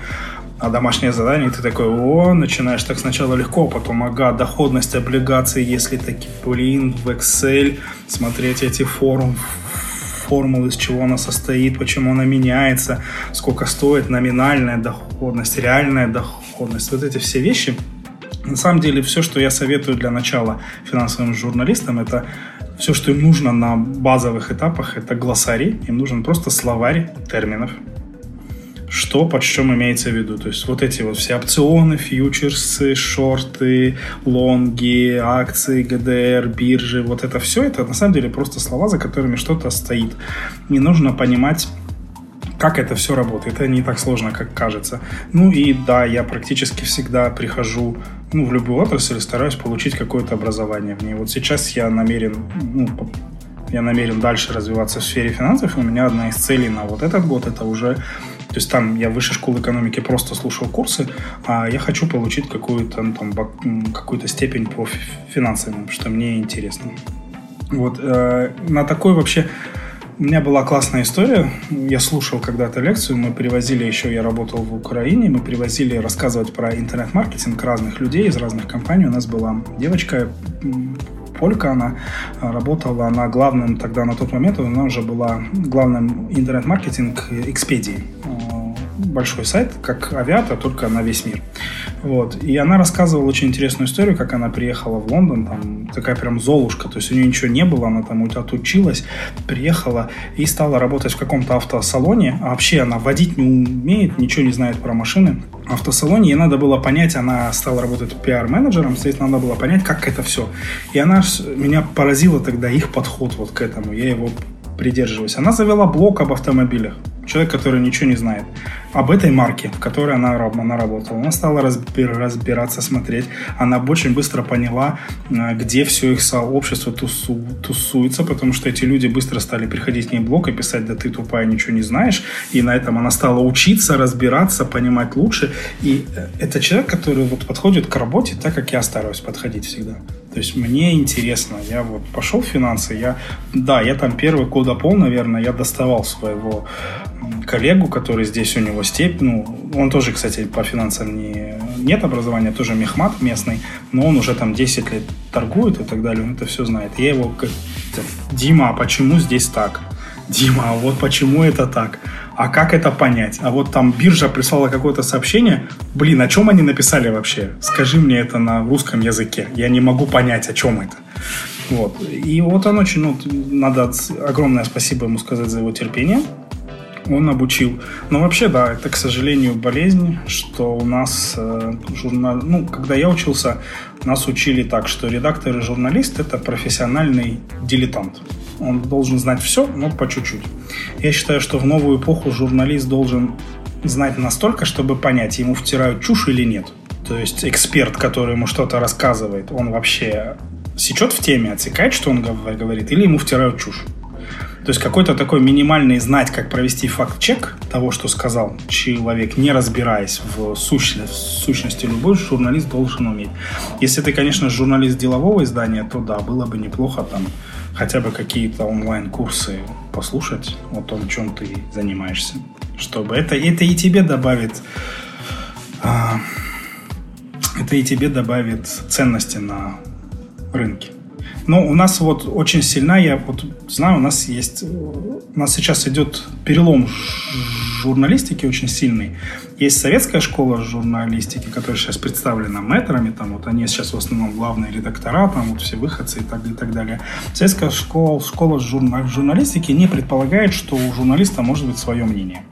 а домашнее задание, ты такой, о, начинаешь так сначала легко, потом, ага, доходность облигаций, если таки, блин, в Excel, смотреть эти форум, формулы, из чего она состоит, почему она меняется, сколько стоит номинальная доходность, реальная доходность, вот эти все вещи. На самом деле, все, что я советую для начала финансовым журналистам, это все, что им нужно на базовых этапах, это глоссарий, им нужен просто словарь терминов, что под чем имеется в виду. То есть вот эти вот все опционы, фьючерсы, шорты, лонги, акции, ГДР, биржи, вот это все, это на самом деле просто слова, за которыми что-то стоит. Не нужно понимать как это все работает. Это не так сложно, как кажется. Ну и да, я практически всегда прихожу ну, в любую отрасль и стараюсь получить какое-то образование в ней. Вот сейчас я намерен ну, я намерен дальше развиваться в сфере финансов, и у меня одна из целей на вот этот год это уже то есть там я в высшей школы экономики просто слушал курсы, а я хочу получить какую-то ну, там, какую-то степень по финансам, что мне интересно. Вот э, на такой вообще у меня была классная история. Я слушал когда-то лекцию, мы привозили еще, я работал в Украине, мы привозили рассказывать про интернет-маркетинг разных людей из разных компаний. У нас была девочка, полька, она работала на главном тогда на тот момент, она уже была главным интернет-маркетинг Экспедии большой сайт, как авиатор, только на весь мир. Вот. И она рассказывала очень интересную историю, как она приехала в Лондон, там такая прям золушка, то есть у нее ничего не было, она там отучилась, приехала и стала работать в каком-то автосалоне, а вообще она водить не умеет, ничего не знает про машины. Автосалоне ей надо было понять, она стала работать пиар-менеджером, соответственно, надо было понять, как это все. И она меня поразила тогда их подход вот к этому, я его придерживаюсь. Она завела блог об автомобилях человек, который ничего не знает об этой марке, в которой она, она работала. Она стала разбир, разбираться, смотреть. Она очень быстро поняла, э, где все их сообщество тусу, тусуется, потому что эти люди быстро стали приходить к ней в блог и писать, да ты тупая, ничего не знаешь. И на этом она стала учиться, разбираться, понимать лучше. И э, это человек, который вот подходит к работе так, как я стараюсь подходить всегда. То есть мне интересно, я вот пошел в финансы, я, да, я там первый года пол, наверное, я доставал своего коллегу, который здесь у него степень, ну, он тоже, кстати, по финансам не, нет образования, тоже мехмат местный, но он уже там 10 лет торгует и так далее, он это все знает. Я его как, Дима, а почему здесь так? Дима, а вот почему это так? А как это понять? А вот там биржа прислала какое-то сообщение. Блин, о чем они написали вообще? Скажи мне это на русском языке. Я не могу понять, о чем это. Вот. И вот он очень, ну, надо огромное спасибо ему сказать за его терпение. Он обучил. Но вообще, да, это, к сожалению, болезнь, что у нас э, журнал... Ну, когда я учился, нас учили так, что редактор и журналист – это профессиональный дилетант. Он должен знать все, но по чуть-чуть. Я считаю, что в новую эпоху журналист должен знать настолько, чтобы понять, ему втирают чушь или нет. То есть эксперт, который ему что-то рассказывает, он вообще сечет в теме, отсекает, что он говорит, или ему втирают чушь. То есть какой-то такой минимальный знать, как провести факт-чек того, что сказал человек, не разбираясь в сущности, в сущности любой журналист должен уметь. Если ты, конечно, журналист делового издания, то да, было бы неплохо там хотя бы какие-то онлайн-курсы послушать о том, чем ты занимаешься. Чтобы это, это и тебе добавит а, это и тебе добавит ценности на рынке. Но у нас вот очень сильна, я вот знаю, у нас есть, у нас сейчас идет перелом журналистики очень сильный. Есть советская школа журналистики, которая сейчас представлена мэтрами, там вот они сейчас в основном главные редактора, там вот все выходцы и так, и так далее. Советская школа, школа журналистики не предполагает, что у журналиста может быть свое мнение.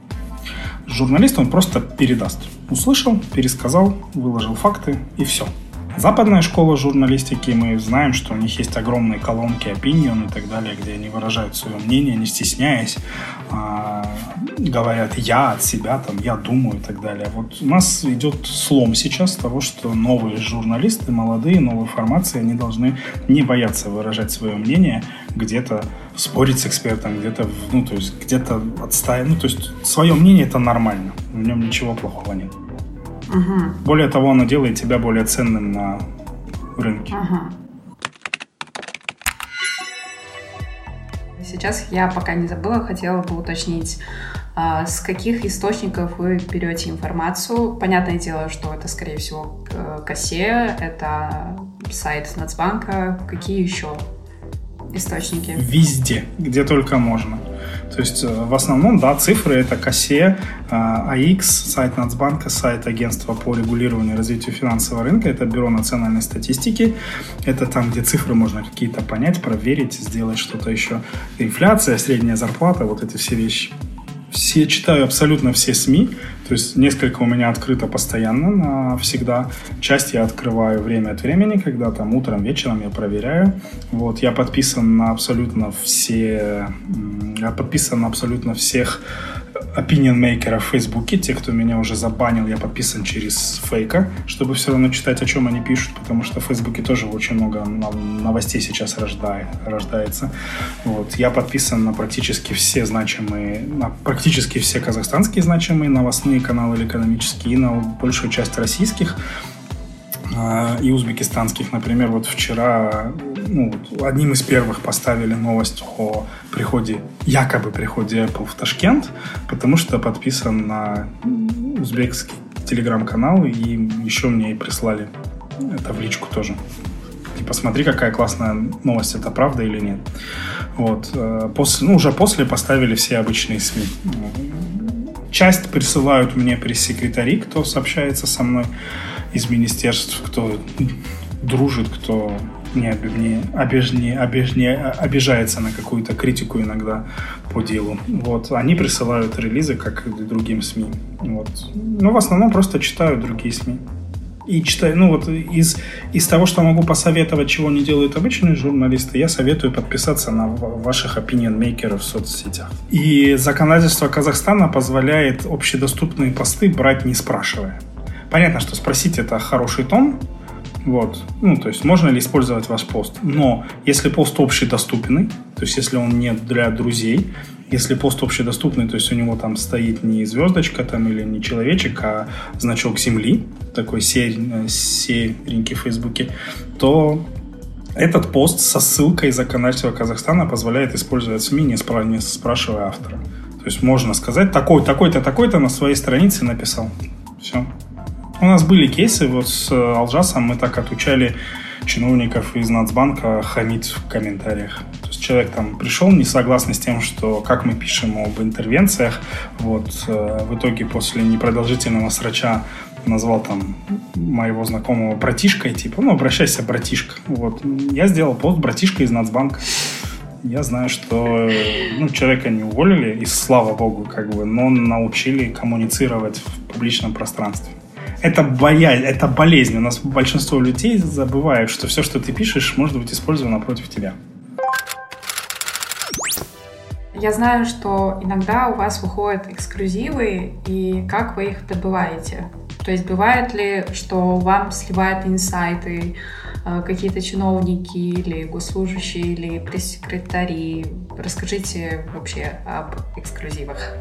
Журналист он просто передаст. Услышал, пересказал, выложил факты и все. Западная школа журналистики, мы знаем, что у них есть огромные колонки opinion и так далее, где они выражают свое мнение, не стесняясь, а, говорят «я от себя», там, «я думаю» и так далее. Вот у нас идет слом сейчас того, что новые журналисты, молодые, новые формации, они должны не бояться выражать свое мнение, где-то спорить с экспертом, где-то, ну, то есть где-то отстаивать. Ну, то есть свое мнение это нормально, в нем ничего плохого нет. Угу. Более того, оно делает тебя более ценным на рынке. Угу. Сейчас я пока не забыла, хотела бы уточнить, а, с каких источников вы берете информацию. Понятное дело, что это, скорее всего, КАСЕ, это сайт Нацбанка. Какие еще источники? Везде, где только можно. То есть э, в основном, да, цифры это КАСЕ, АИК, сайт Нацбанка, сайт агентства по регулированию и развитию финансового рынка, это Бюро национальной статистики, это там, где цифры можно какие-то понять, проверить, сделать что-то еще. Инфляция, средняя зарплата, вот эти все вещи все читаю абсолютно все СМИ, то есть несколько у меня открыто постоянно, на всегда. Часть я открываю время от времени, когда там утром, вечером я проверяю. Вот, я подписан на абсолютно все, я подписан на абсолютно всех opinion maker в Фейсбуке. Те, кто меня уже забанил, я подписан через фейка, чтобы все равно читать, о чем они пишут, потому что в Фейсбуке тоже очень много новостей сейчас рождает, рождается. Вот. Я подписан на практически все значимые, на практически все казахстанские значимые новостные каналы или экономические, и на большую часть российских и узбекистанских. Например, вот вчера ну, одним из первых поставили новость о приходе, якобы приходе Apple в Ташкент, потому что подписан на узбекский телеграм-канал, и еще мне и прислали это в личку тоже. И посмотри, какая классная новость, это правда или нет. Вот. Э, после, ну, уже после поставили все обычные СМИ. Часть присылают мне пресс-секретари, кто сообщается со мной из министерств, кто дружит, кто не, не, обижне, обижне, обижается на какую-то критику иногда по делу. Вот. Они присылают релизы, как и другим СМИ. Вот. Но в основном просто читаю другие СМИ. И читаю, ну вот из, из того, что могу посоветовать, чего не делают обычные журналисты, я советую подписаться на ваших opinion makers в соцсетях. И законодательство Казахстана позволяет общедоступные посты брать не спрашивая. Понятно, что спросить это хороший тон, вот. Ну, то есть, можно ли использовать ваш пост. Но если пост общедоступный, то есть, если он не для друзей, если пост общедоступный, то есть, у него там стоит не звездочка там или не человечек, а значок земли, такой серенький в Фейсбуке, то Этот пост со ссылкой законодательства Казахстана позволяет использовать СМИ, не спрашивая автора. То есть можно сказать, такой, такой-то, такой-то на своей странице написал. Все. У нас были кейсы, вот с Алжасом мы так отучали чиновников из Нацбанка хамить в комментариях. То есть человек там пришел не согласный с тем, что как мы пишем об интервенциях, вот э, в итоге после непродолжительного срача назвал там моего знакомого братишкой, типа, ну, обращайся, братишка. Вот. Я сделал пост братишка из Нацбанка. Я знаю, что ну, человека не уволили, и слава богу, как бы, но научили коммуницировать в публичном пространстве это боязнь, это болезнь. У нас большинство людей забывают, что все, что ты пишешь, может быть использовано против тебя. Я знаю, что иногда у вас выходят эксклюзивы, и как вы их добываете? То есть бывает ли, что вам сливают инсайты э, какие-то чиновники или госслужащие или пресс-секретари? Расскажите вообще об эксклюзивах.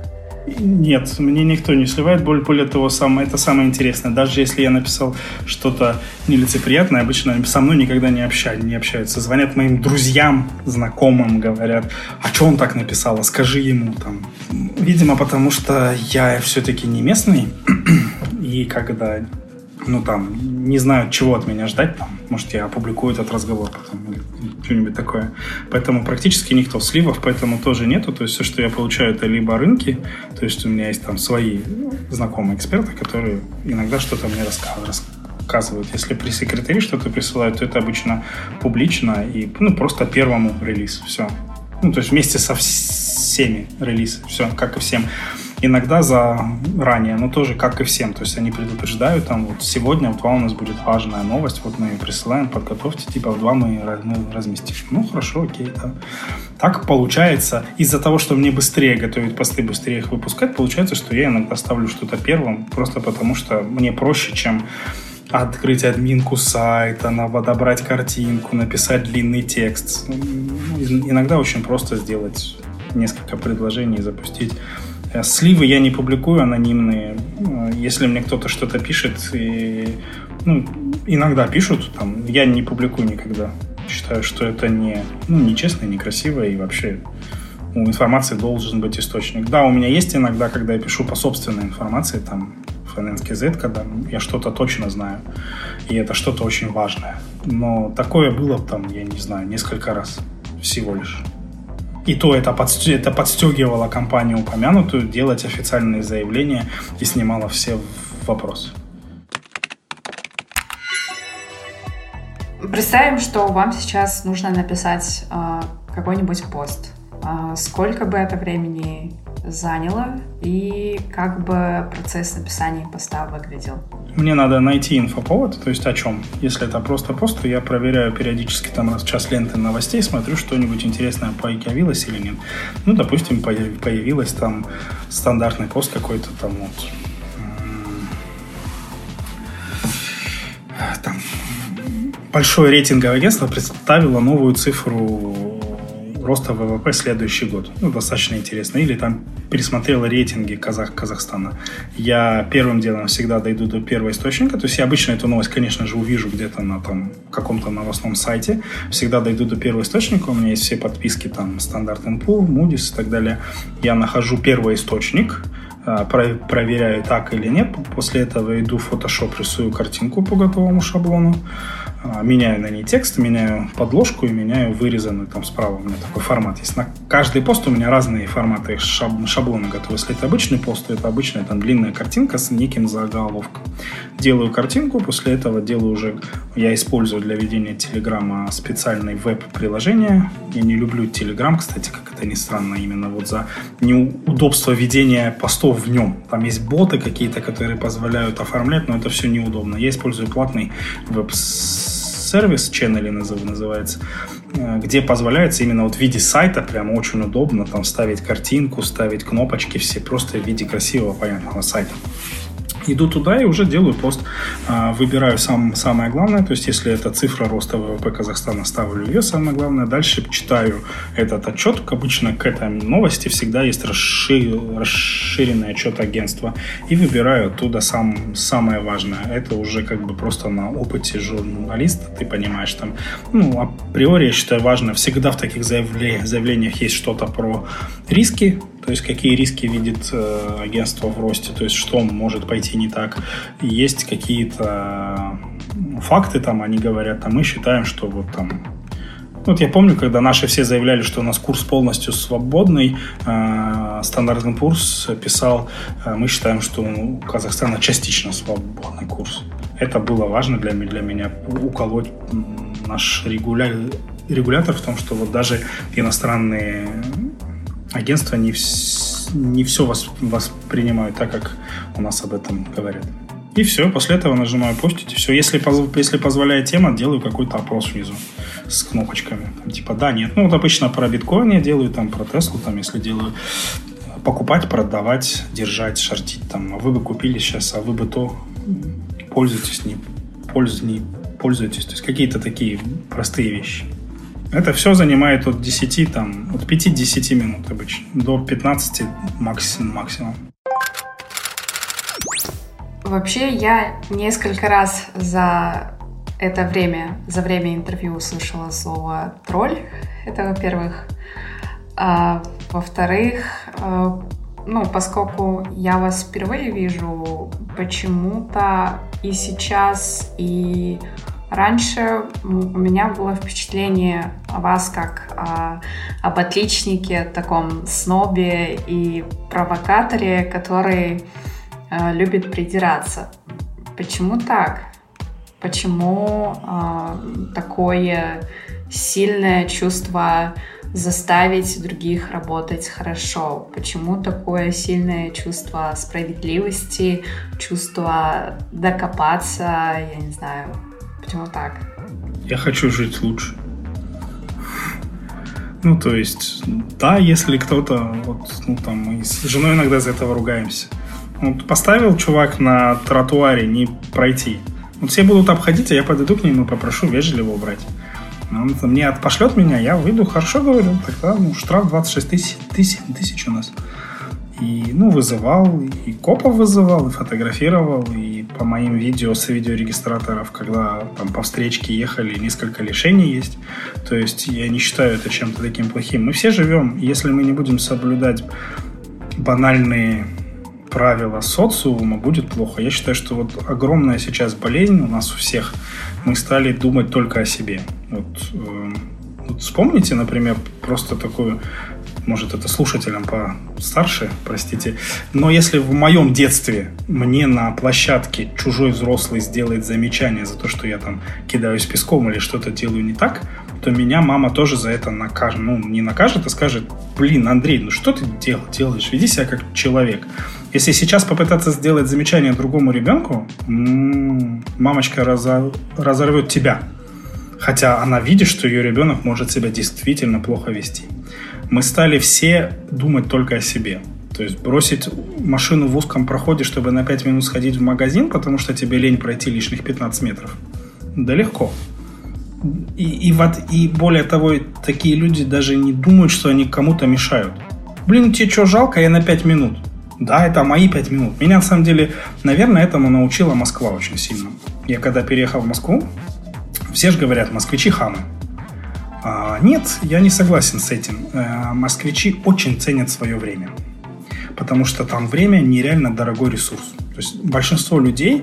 Нет, мне никто не сливает. Более, более того, самое, это самое интересное. Даже если я написал что-то нелицеприятное, обычно со мной никогда не, обща, не общаются. Звонят моим друзьям, знакомым, говорят, а что он так написал, а скажи ему там. Видимо, потому что я все-таки не местный, и когда ну, там, не знаю, чего от меня ждать, там, может, я опубликую этот разговор потом или что-нибудь такое. Поэтому практически никто сливов, поэтому тоже нету. То есть все, что я получаю, это либо рынки, то есть у меня есть там свои знакомые эксперты, которые иногда что-то мне рассказывают. Если при секретаре что-то присылают, то это обычно публично и ну, просто первому релиз. Все. Ну, то есть вместе со всеми релиз. Все, как и всем иногда за ранее, но тоже как и всем. То есть они предупреждают, там вот сегодня в 2 у нас будет важная новость, вот мы ее присылаем, подготовьте, типа в 2 мы, мы разместим. Ну хорошо, окей, да. Так получается, из-за того, что мне быстрее готовить посты, быстрее их выпускать, получается, что я иногда ставлю что-то первым, просто потому что мне проще, чем открыть админку сайта, подобрать картинку, написать длинный текст. Иногда очень просто сделать несколько предложений и запустить сливы я не публикую анонимные. Э, если мне кто-то что-то пишет, и, ну, иногда пишут, там, я не публикую никогда. Считаю, что это не, ну, нечестно, некрасиво и вообще у информации должен быть источник. Да, у меня есть иногда, когда я пишу по собственной информации, там, Finance Z, когда я что-то точно знаю, и это что-то очень важное. Но такое было там, я не знаю, несколько раз всего лишь. И то это, подст... это подстегивало компанию упомянутую делать официальные заявления и снимало все вопросы. Представим, что вам сейчас нужно написать э, какой-нибудь пост. Э, сколько бы это времени заняло и как бы процесс написания поста выглядел? Мне надо найти инфоповод, то есть о чем. Если это просто пост, то я проверяю периодически там раз в час ленты новостей, смотрю, что-нибудь интересное появилось или нет. Ну, допустим, появилась там стандартный пост какой-то там вот там большое рейтинговое агентство представило новую цифру роста ВВП следующий год. Ну, достаточно интересно. Или там пересмотрела рейтинги Казах Казахстана. Я первым делом всегда дойду до первого источника. То есть я обычно эту новость, конечно же, увижу где-то на там каком-то новостном сайте. Всегда дойду до первого источника. У меня есть все подписки там Стандарт Poor's, Moody's и так далее. Я нахожу первый источник, а, проверяю так или нет. После этого иду в Photoshop, рисую картинку по готовому шаблону. А, меняю на ней текст, меняю подложку и меняю вырезанный там справа. У меня такой формат есть. На каждый пост у меня разные форматы шаб шаблона готовы. Если это обычный пост, то это обычная там длинная картинка с неким заголовком. Делаю картинку, после этого делаю уже... Я использую для ведения Телеграма специальный веб-приложение. Я не люблю Телеграм, кстати, как это ни странно, именно вот за неудобство ведения постов в нем. Там есть боты какие-то, которые позволяют оформлять, но это все неудобно. Я использую платный веб сервис, Channel называется, э, где позволяется именно вот в виде сайта прямо очень удобно там ставить картинку, ставить кнопочки все просто в виде красивого, понятного сайта. Иду туда и уже делаю пост. А, выбираю сам, самое главное, то есть если это цифра роста ВВП Казахстана, ставлю ее самое главное. Дальше читаю этот отчет. Обычно к этой новости всегда есть расшир, расширенный отчет агентства. И выбираю оттуда сам, самое важное. Это уже как бы просто на опыте журналиста, ты понимаешь, там, ну, априори, я считаю, важно. Всегда в таких заявлениях, заявлениях есть что-то про риски, то есть какие риски видит э, агентство в росте, то есть что может пойти не так. Есть какие-то факты там, они говорят, там мы считаем, что вот там вот я помню, когда наши все заявляли, что у нас курс полностью свободный, Стандартный курс писал, э, мы считаем, что у Казахстана частично свободный курс. Это было важно для, для меня, уколоть наш регуля... регулятор в том, что вот даже иностранные агентства не, вс... не все вос... воспринимают так, как у нас об этом говорят. И все, после этого нажимаю постить, и все. Если, если позволяет тема, делаю какой-то опрос внизу с кнопочками. Там, типа, да, нет. Ну, вот обычно про биткоин я делаю, там, про Теслу, там, если делаю покупать, продавать, держать, шортить, там, а вы бы купили сейчас, а вы бы то пользуетесь, не, пользуетесь, не пользуетесь. То есть какие-то такие простые вещи. Это все занимает от 10, там, от 5-10 минут обычно, до 15 максимум. максимум. Вообще, я несколько раз за это время, за время интервью услышала слово «тролль». Это, во-первых. А, во-вторых, а, ну, поскольку я вас впервые вижу, почему-то и сейчас, и Раньше у меня было впечатление о вас как о, об отличнике, таком снобе и провокаторе, который э, любит придираться. Почему так? Почему э, такое сильное чувство заставить других работать хорошо? Почему такое сильное чувство справедливости, чувство докопаться, я не знаю, Почему так? Я хочу жить лучше. Ну, то есть, да, если кто-то, вот, ну, там, мы с женой иногда из этого ругаемся. Вот поставил чувак на тротуаре не пройти. Вот все будут обходить, а я подойду к нему и попрошу вежливо убрать. Он мне отпошлет меня, я выйду, хорошо говорю, тогда ну, штраф 26 тысяч, тысяч, тысяч у нас. И, ну, вызывал, и копов вызывал, и фотографировал, и по моим видео с видеорегистраторов, когда там по встречке ехали, несколько лишений есть. То есть я не считаю это чем-то таким плохим. Мы все живем, если мы не будем соблюдать банальные правила социума, будет плохо. Я считаю, что вот огромная сейчас болезнь у нас у всех, мы стали думать только о себе. Вот, э, вот вспомните, например, просто такую может, это слушателям постарше, простите. Но если в моем детстве мне на площадке чужой взрослый сделает замечание за то, что я там кидаюсь песком или что-то делаю не так, то меня мама тоже за это накажет. Ну, не накажет, а скажет, блин, Андрей, ну что ты дел, делаешь? Веди себя как человек. Если сейчас попытаться сделать замечание другому ребенку, м-м, мамочка разорвет тебя. Хотя она видит, что ее ребенок может себя действительно плохо вести мы стали все думать только о себе. То есть бросить машину в узком проходе, чтобы на 5 минут сходить в магазин, потому что тебе лень пройти лишних 15 метров. Да легко. И, и, вот, и более того, такие люди даже не думают, что они кому-то мешают. Блин, тебе что, жалко, я на 5 минут. Да, это мои 5 минут. Меня, на самом деле, наверное, этому научила Москва очень сильно. Я когда переехал в Москву, все же говорят, москвичи хамы. А, нет, я не согласен с этим. Э, москвичи очень ценят свое время, потому что там время нереально дорогой ресурс. То есть большинство людей,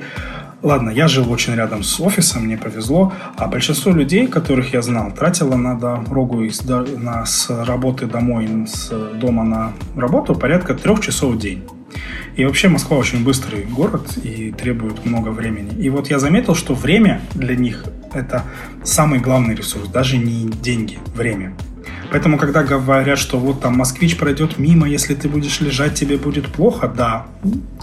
ладно, я жил очень рядом с офисом, мне повезло, а большинство людей, которых я знал, тратило на дорогу из, на, с работы домой, с дома на работу порядка трех часов в день. И вообще Москва очень быстрый город и требует много времени. И вот я заметил, что время для них это самый главный ресурс, даже не деньги, время. Поэтому, когда говорят, что вот там москвич пройдет мимо, если ты будешь лежать, тебе будет плохо, да,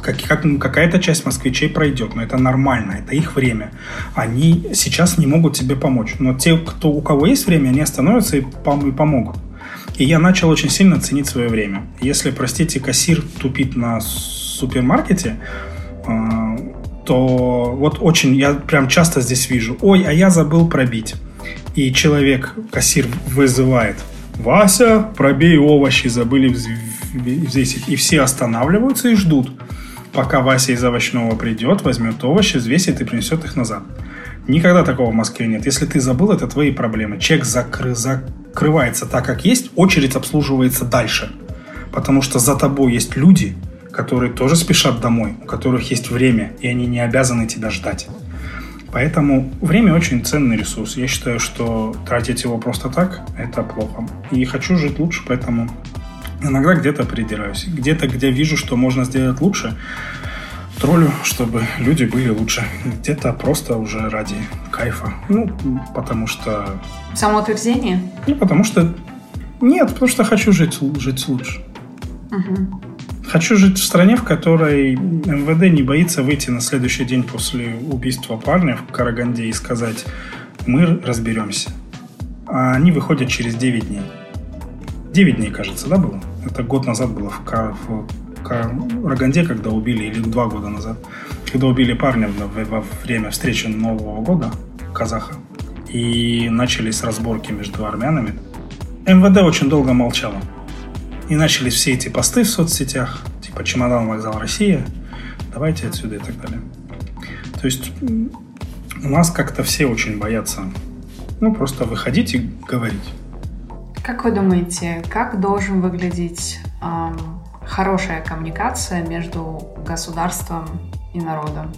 как, как, какая-то часть москвичей пройдет, но это нормально, это их время. Они сейчас не могут тебе помочь. Но те, кто, у кого есть время, они остановятся и, пом- и помогут. И я начал очень сильно ценить свое время. Если, простите, кассир тупит на супермаркете, а, то вот очень, я прям часто здесь вижу, ой, а я забыл пробить. И человек, кассир вызывает, Вася, пробей овощи, забыли взвесить. И все останавливаются и ждут, пока Вася из овощного придет, возьмет овощи, взвесит и принесет их назад. Никогда такого в Москве нет. Если ты забыл, это твои проблемы. Чек закры- закрывается так, как есть, очередь обслуживается дальше. Потому что за тобой есть люди, которые тоже спешат домой, у которых есть время, и они не обязаны тебя ждать. Поэтому время очень ценный ресурс. Я считаю, что тратить его просто так – это плохо. И хочу жить лучше, поэтому иногда где-то придираюсь. Где-то, где вижу, что можно сделать лучше, троллю, чтобы люди были лучше. Где-то просто уже ради кайфа. Ну, потому что... Самоутверждение? Ну, потому что... Нет, потому что хочу жить, жить лучше. Угу. Хочу жить в стране, в которой МВД не боится выйти на следующий день после убийства парня в Караганде и сказать «мы разберемся». А они выходят через 9 дней. 9 дней, кажется, да, было? Это год назад было в, Кар... в Караганде, когда убили, или два года назад, когда убили парня во время встречи Нового года, казаха, и начались разборки между армянами. МВД очень долго молчало. И начались все эти посты в соцсетях, типа «Чемодан, вокзал, Россия», «Давайте отсюда» и так далее. То есть у нас как-то все очень боятся ну, просто выходить и говорить. Как вы думаете, как должен выглядеть хорошая коммуникация между государством и народом?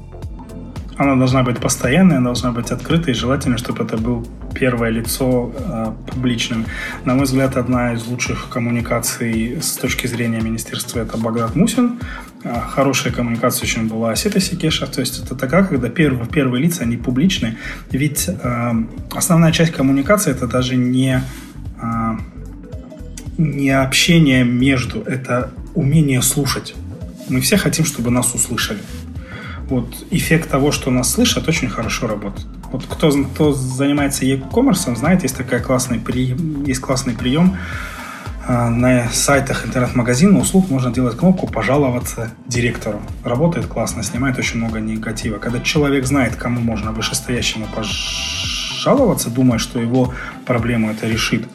Она должна быть постоянная, должна быть открытой, и желательно, чтобы это был первое лицо э, публичным. На мой взгляд, одна из лучших коммуникаций с точки зрения министерства это Багдад Мусин. Э, хорошая коммуникация очень была Асета Сикеша. То есть это такая, когда первые, первые лица, они публичны. Ведь э, основная часть коммуникации это даже не, э, не общение между, это умение слушать. Мы все хотим, чтобы нас услышали вот эффект того, что нас слышат, очень хорошо работает. Вот кто, кто занимается e-commerce, знает, есть такая классный прием, есть классный прием а, на сайтах интернет-магазина услуг можно делать кнопку «Пожаловаться директору». Работает классно, снимает очень много негатива. Когда человек знает, кому можно вышестоящему пожаловаться, думая, что его проблему это решит,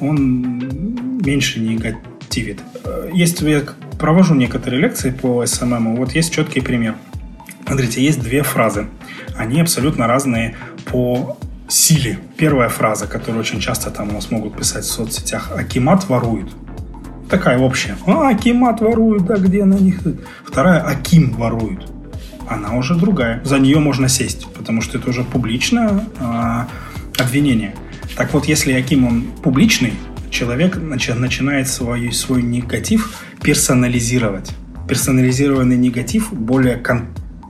он меньше негативит. Есть, я провожу некоторые лекции по SMM, вот есть четкий пример – Смотрите, есть две фразы. Они абсолютно разные по силе. Первая фраза, которую очень часто там у нас могут писать в соцсетях, Акимат ворует. Такая общая. А, Акимат ворует, да где на них? Вторая, Аким ворует. Она уже другая. За нее можно сесть, потому что это уже публичное а, обвинение. Так вот, если Аким, он публичный, человек начинает свой, свой негатив персонализировать. Персонализированный негатив более кон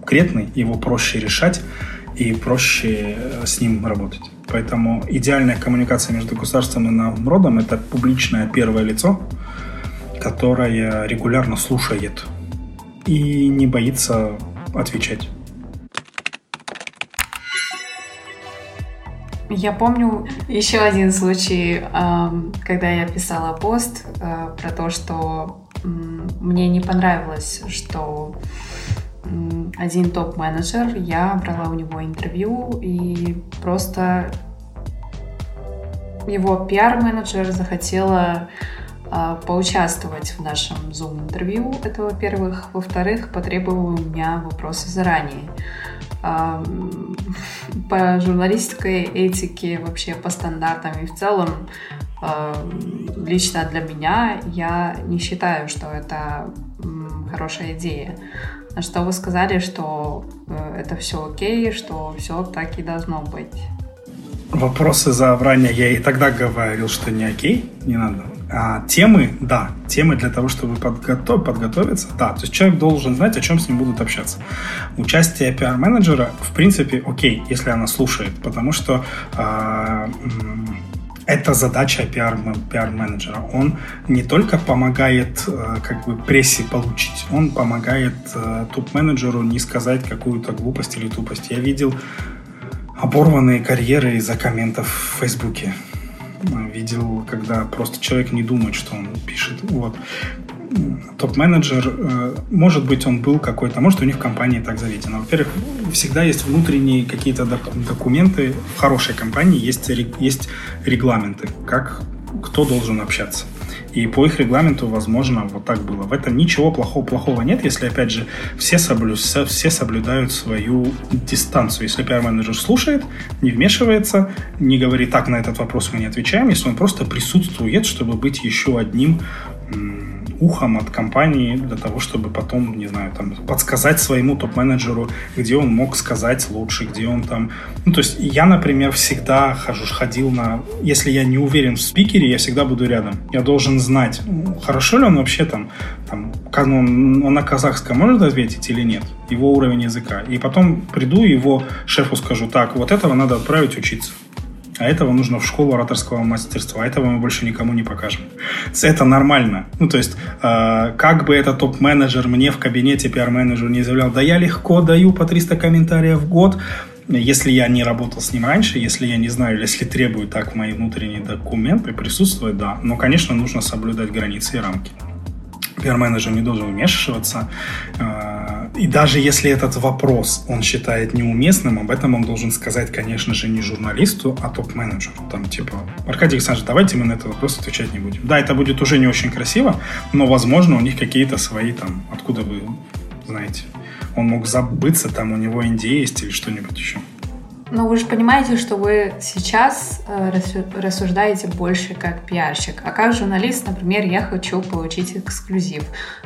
конкретный, его проще решать и проще э, с ним работать. Поэтому идеальная коммуникация между государством и народом – это публичное первое лицо, которое регулярно слушает и не боится отвечать. Я помню еще один случай, эм, когда я писала пост э, про то, что мне не понравилось, что один топ-менеджер, я брала у него интервью, и просто его пиар-менеджер захотела э, поучаствовать в нашем Zoom-интервью, это во-первых. Во-вторых, потребовала у меня вопросы заранее. По журналистской этике, вообще по стандартам и в целом, лично для меня, я не считаю, что это хорошая идея. На что вы сказали, что э, это все окей, что все так и должно быть. Вопросы за вранье я и тогда говорил, что не окей, не надо. А темы, да, темы для того, чтобы подготов, подготовиться, да. То есть человек должен знать, о чем с ним будут общаться. Участие пиар-менеджера, в принципе, окей, если она слушает, потому что э, это задача пиар, пиар-менеджера. Он не только помогает э, как бы прессе получить, он помогает э, топ-менеджеру не сказать какую-то глупость или тупость. Я видел оборванные карьеры из-за комментов в Фейсбуке. Видел, когда просто человек не думает, что он пишет. Вот. топ-менеджер, э, может быть, он был какой-то, может, у них в компании так заведено. Во-первых, всегда есть внутренние какие-то документы. В хорошей компании есть, есть регламенты, как кто должен общаться. И по их регламенту, возможно, вот так было. В этом ничего плохого, плохого нет, если, опять же, все, соблю, все соблюдают свою дистанцию. Если пиар-менеджер слушает, не вмешивается, не говорит, так, на этот вопрос мы не отвечаем, если он просто присутствует, чтобы быть еще одним ухом от компании для того, чтобы потом, не знаю, там, подсказать своему топ-менеджеру, где он мог сказать лучше, где он там... Ну, то есть я, например, всегда хожу, ходил на... Если я не уверен в спикере, я всегда буду рядом. Я должен знать, хорошо ли он вообще там, там он, он на казахском может ответить или нет, его уровень языка. И потом приду его шефу скажу, так, вот этого надо отправить учиться а этого нужно в школу ораторского мастерства, а этого мы больше никому не покажем. Это нормально. Ну, то есть, э, как бы этот топ-менеджер мне в кабинете пиар-менеджер не заявлял, да я легко даю по 300 комментариев в год, если я не работал с ним раньше, если я не знаю, если требуют так мои внутренние документы, присутствовать, да. Но, конечно, нужно соблюдать границы и рамки. Пиар-менеджер не должен вмешиваться. А, и даже если этот вопрос он считает неуместным, об этом он должен сказать, конечно же, не журналисту, а топ-менеджеру. Там типа, Аркадий Александрович, давайте мы на этот вопрос отвечать не будем. Да, это будет уже не очень красиво, но, возможно, у них какие-то свои там, откуда вы знаете, он мог забыться, там у него NDA есть или что-нибудь еще. Но вы же понимаете, что вы сейчас э, рассуждаете больше как пиарщик. А как журналист, например, я хочу получить эксклюзив.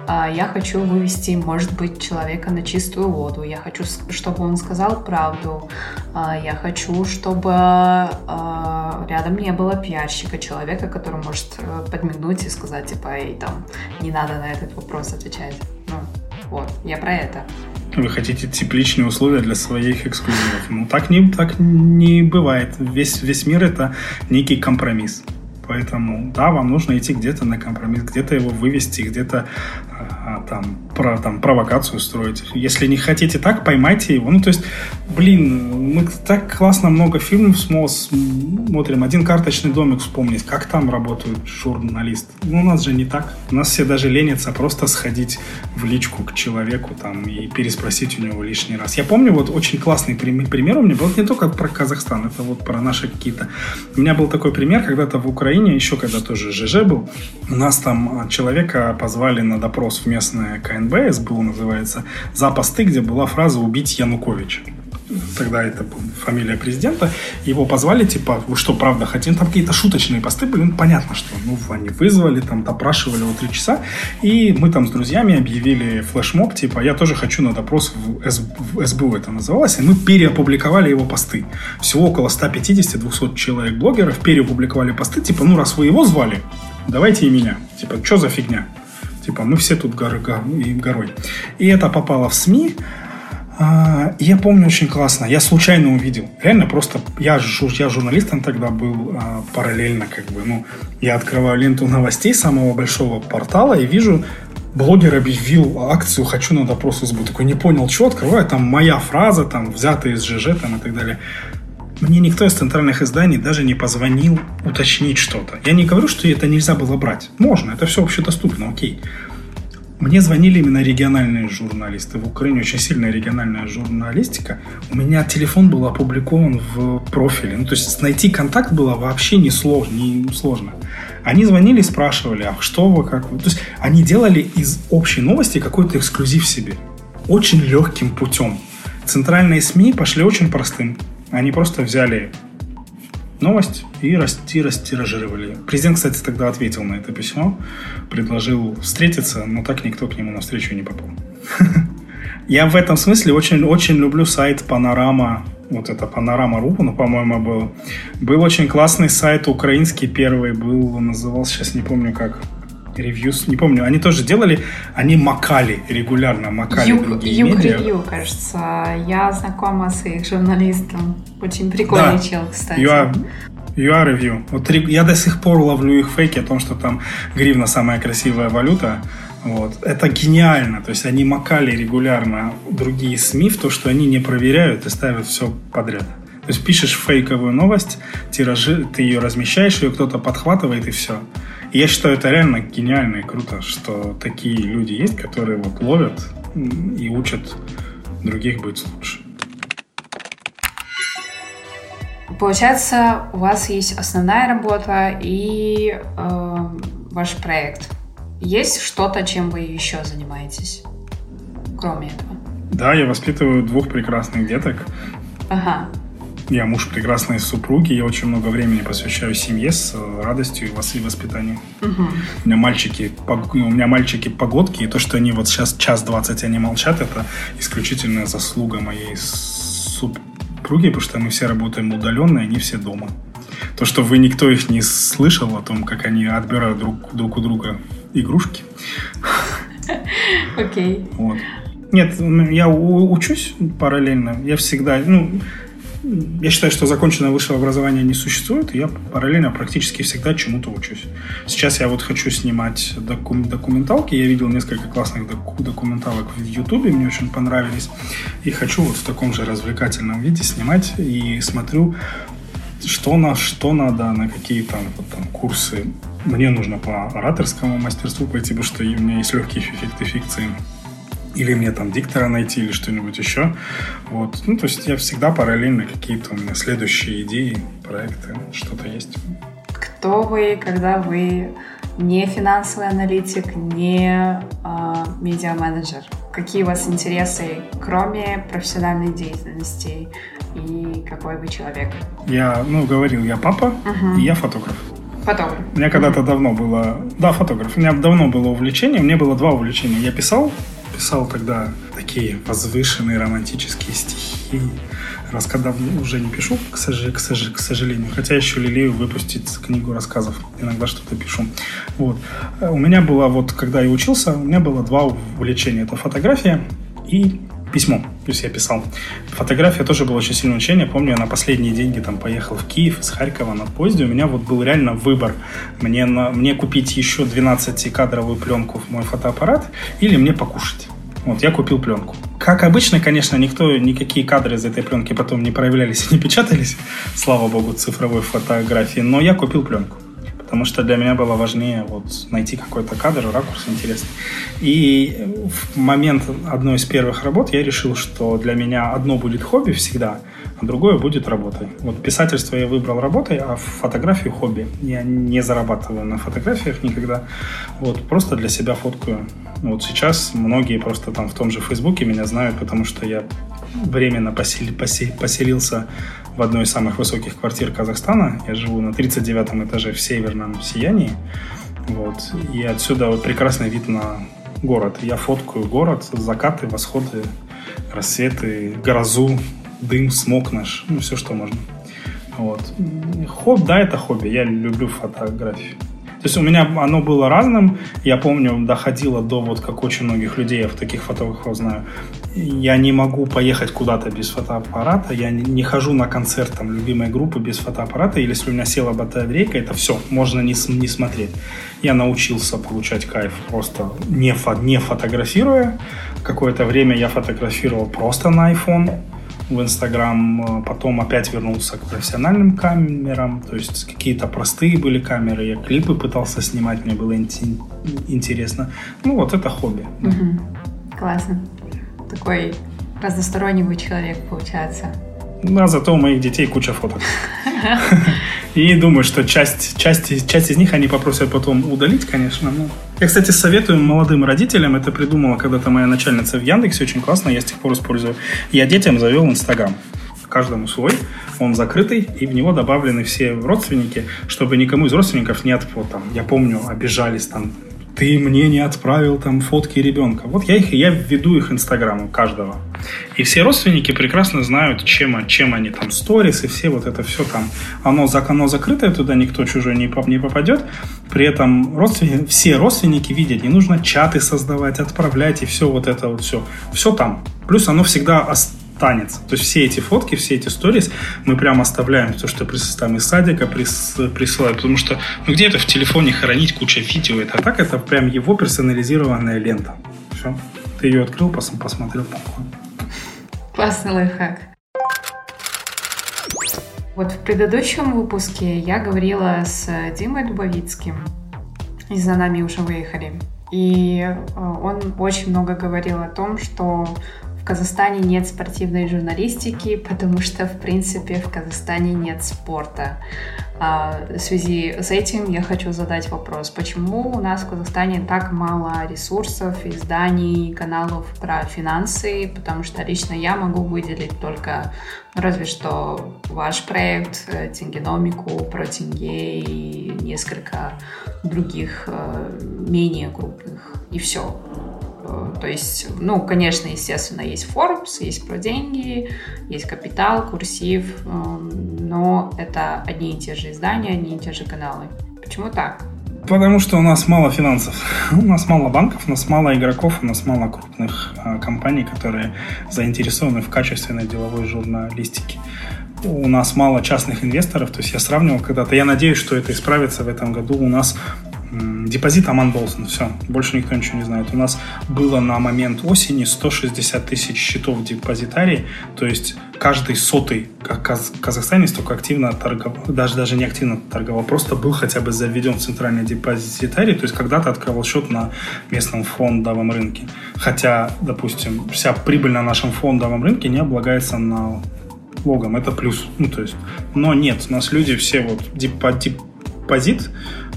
Э, я хочу вывести, может быть, человека на чистую воду. Я хочу, чтобы он сказал правду. Э, я хочу, чтобы э, рядом не было пиарщика, человека, который может э, подмигнуть и сказать, типа, эй, там, не надо на этот вопрос отвечать. Ну, вот, я про это. Вы хотите тепличные условия для своих эксклюзивов. Ну, так не, так не бывает. Весь, весь мир — это некий компромисс. Поэтому, да, вам нужно идти где-то на компромисс, где-то его вывести, где-то а, там, про, там провокацию устроить. Если не хотите так, поймайте его. Ну, то есть, блин, мы так классно много фильмов смотрим. Один карточный домик вспомнить, как там работают журналисты. Ну, у нас же не так. У нас все даже ленятся просто сходить в личку к человеку там и переспросить у него лишний раз. Я помню, вот очень классный пример у меня был не только про Казахстан, это вот про наши какие-то. У меня был такой пример когда-то в Украине, еще когда тоже ЖЖ был. У нас там человека позвали на допрос в местное КНБ, СБУ называется, за посты, где была фраза «убить Януковича» тогда это фамилия президента, его позвали, типа, вы что, правда хотите? Там какие-то шуточные посты были, ну, понятно, что, ну, они вызвали, там, допрашивали его три часа, и мы там с друзьями объявили флешмоб, типа, я тоже хочу на допрос в, С, в СБУ это называлось, и мы переопубликовали его посты. Всего около 150-200 человек блогеров переопубликовали посты, типа, ну, раз вы его звали, давайте и меня. Типа, что за фигня? Типа, мы все тут горы, горой. И это попало в СМИ, а, я помню очень классно. Я случайно увидел. Реально просто... Я, я журналистом тогда был а, параллельно как бы. Ну, я открываю ленту новостей самого большого портала и вижу блогер объявил акцию «Хочу на допрос СБУ». Такой не понял, что открываю. Там моя фраза, там взятая из ЖЖ там, и так далее. Мне никто из центральных изданий даже не позвонил уточнить что-то. Я не говорю, что это нельзя было брать. Можно, это все общедоступно, окей. Мне звонили именно региональные журналисты. В Украине очень сильная региональная журналистика. У меня телефон был опубликован в профиле. Ну, то есть найти контакт было вообще не сложно. Не сложно. Они звонили спрашивали, а что вы, как вы. То есть они делали из общей новости какой-то эксклюзив себе. Очень легким путем. Центральные СМИ пошли очень простым. Они просто взяли новость и расти, растиражировали. Президент, кстати, тогда ответил на это письмо, предложил встретиться, но так никто к нему на встречу не попал. Я в этом смысле очень, очень люблю сайт Панорама, вот это Панорама.ру, ну, по-моему, был. Был очень классный сайт, украинский первый был, назывался, сейчас не помню как, ревьюс, не помню, они тоже делали, они макали регулярно, макали Юг, другие Юг медиа. Ревью, кажется. Я знакома с их журналистом. Очень прикольный да. чел, кстати. You are, Review. Вот я до сих пор ловлю их фейки о том, что там гривна самая красивая валюта. Вот. Это гениально. То есть они макали регулярно другие СМИ в то, что они не проверяют и ставят все подряд. То есть пишешь фейковую новость, тиражи, ты ее размещаешь, ее кто-то подхватывает и все. И я считаю, это реально гениально и круто, что такие люди есть, которые вот ловят и учат других быть лучше. Получается, у вас есть основная работа и э, ваш проект. Есть что-то, чем вы еще занимаетесь, кроме этого? Да, я воспитываю двух прекрасных деток. Ага. Я муж прекрасной супруги, я очень много времени посвящаю семье с э, радостью и воспитанием. Угу. У меня мальчики, у меня мальчики погодки, и то, что они вот сейчас час двадцать они молчат, это исключительная заслуга моей супруги, потому что мы все работаем удаленно, и они все дома. То, что вы никто их не слышал о том, как они отбирают друг, друг у друга игрушки. Окей. Okay. Вот. Нет, я учусь параллельно. Я всегда, ну, я считаю, что законченное высшее образование не существует, и я параллельно практически всегда чему-то учусь. Сейчас я вот хочу снимать докум- документалки, я видел несколько классных док- документалок в Ютубе, мне очень понравились, и хочу вот в таком же развлекательном виде снимать, и смотрю, что на что надо, на какие там, вот, там курсы. Мне нужно по ораторскому мастерству пойти, потому что у меня есть легкие эффекты фикции или мне там диктора найти, или что-нибудь еще. Вот. Ну, то есть я всегда параллельно какие-то у меня следующие идеи, проекты, что-то есть. Кто вы, когда вы не финансовый аналитик, не э, медиа-менеджер? Какие у вас интересы, кроме профессиональной деятельности? И какой вы человек? Я, ну, говорил, я папа, uh-huh. и я фотограф. Фотограф. У меня когда-то давно было... Да, фотограф. У меня давно было увлечение. У меня было два увлечения. Я писал писал тогда такие возвышенные романтические стихи. Раз когда уже не пишу, к, сож... к, сож... к сожалению, хотя еще лелею выпустить книгу рассказов. Иногда что-то пишу. Вот. У меня было, вот когда я учился, у меня было два увлечения. Это фотография и письмо. То есть я писал. Фотография тоже было очень сильное учение. Помню, я на последние деньги там поехал в Киев из Харькова на поезде. У меня вот был реально выбор. Мне, на, мне купить еще 12-кадровую пленку в мой фотоаппарат или мне покушать. Вот, я купил пленку. Как обычно, конечно, никто, никакие кадры из этой пленки потом не проявлялись и не печатались, слава богу, цифровой фотографии, но я купил пленку потому что для меня было важнее вот найти какой-то кадр, ракурс интересный. И в момент одной из первых работ я решил, что для меня одно будет хобби всегда, а другое будет работой. Вот писательство я выбрал работой, а фотографию хобби. Я не зарабатываю на фотографиях никогда. Вот просто для себя фоткаю. Вот сейчас многие просто там в том же Фейсбуке меня знают, потому что я временно посел, посел, поселился в одной из самых высоких квартир Казахстана. Я живу на 39 этаже в северном сиянии. Вот. И отсюда вот прекрасный вид на город. Я фоткаю город, закаты, восходы, рассветы, грозу, дым, смог наш, ну, все, что можно. Вот. Хобби, да, это хобби. Я люблю фотографию. То есть у меня оно было разным. Я помню, доходило до вот как очень многих людей, я в таких фотографов знаю. Я не могу поехать куда-то без фотоаппарата. Я не хожу на концерт там, любимой группы без фотоаппарата. Или если у меня села батарейка, это все, можно не, не смотреть. Я научился получать кайф просто не, фо, не фотографируя. Какое-то время я фотографировал просто на iPhone в Инстаграм, э, потом опять вернулся к профессиональным камерам, то есть какие-то простые были камеры, я клипы пытался снимать, мне было интересно. Ну вот это хобби. Угу. Классно. Такой разносторонний человек получается. Да, зато у моих детей куча фоток. И думаю, что часть, часть, часть из них они попросят потом удалить, конечно. Но... Я, кстати, советую молодым родителям, это придумала когда-то моя начальница в Яндексе, очень классно, я с тех пор использую. Я детям завел Инстаграм каждому свой, он закрытый, и в него добавлены все родственники, чтобы никому из родственников не от, вот, там, я помню, обижались там ты мне не отправил там фотки ребенка. Вот я их, я введу их инстаграму каждого. И все родственники прекрасно знают, чем, чем они там, сторис и все вот это все там. Оно, оно закрытое, туда никто чужой не, не попадет. При этом родственники, все родственники видят, не нужно чаты создавать, отправлять и все вот это вот все. Все там. Плюс оно всегда танец. То есть все эти фотки, все эти сторис мы прям оставляем, то, что там из садика прис, потому что ну где это в телефоне хранить куча видео, это а так это прям его персонализированная лента. Все. Ты ее открыл, пос, посмотрел. Классный лайфхак. Вот в предыдущем выпуске я говорила с Димой Дубовицким, и за нами уже выехали. И э, он очень много говорил о том, что в Казахстане нет спортивной журналистики, потому что, в принципе, в Казахстане нет спорта. А, в связи с этим я хочу задать вопрос, почему у нас в Казахстане так мало ресурсов, изданий, каналов про финансы, потому что лично я могу выделить только разве что ваш проект, э, Тенгеномику, про тенге и несколько других э, менее крупных, и все. Э, то есть, ну, конечно, естественно, есть Forbes, есть про деньги, есть Капитал, Курсив, эм, но это одни и те же издания, одни и те же каналы. Почему так? Потому что у нас мало финансов, у нас мало банков, у нас мало игроков, у нас мало крупных э, компаний, которые заинтересованы в качественной деловой журналистике. У нас мало частных инвесторов, то есть я сравнивал когда-то, я надеюсь, что это исправится в этом году. У нас Депозит Аман Болсон, все, больше никто ничего не знает. У нас было на момент осени 160 тысяч счетов депозитарий, то есть каждый сотый казахстанец только активно торговал, даже, даже не активно торговал, просто был хотя бы заведен в центральный депозитарий, то есть когда-то открывал счет на местном фондовом рынке. Хотя, допустим, вся прибыль на нашем фондовом рынке не облагается на логом, это плюс. Ну, то есть, но нет, у нас люди все вот депозит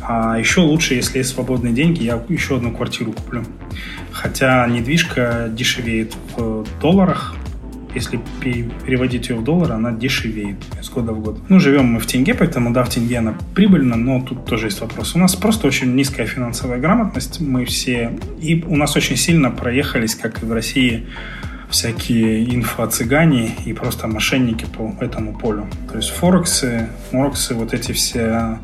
а еще лучше, если есть свободные деньги, я еще одну квартиру куплю. Хотя недвижка дешевеет в долларах, если переводить ее в доллар, она дешевеет с года в год. Ну, живем мы в тенге, поэтому, да, в тенге она прибыльна, но тут тоже есть вопрос. У нас просто очень низкая финансовая грамотность. Мы все... И у нас очень сильно проехались, как и в России, всякие инфо-цыгане и просто мошенники по этому полю. То есть Форексы, Морексы, вот эти все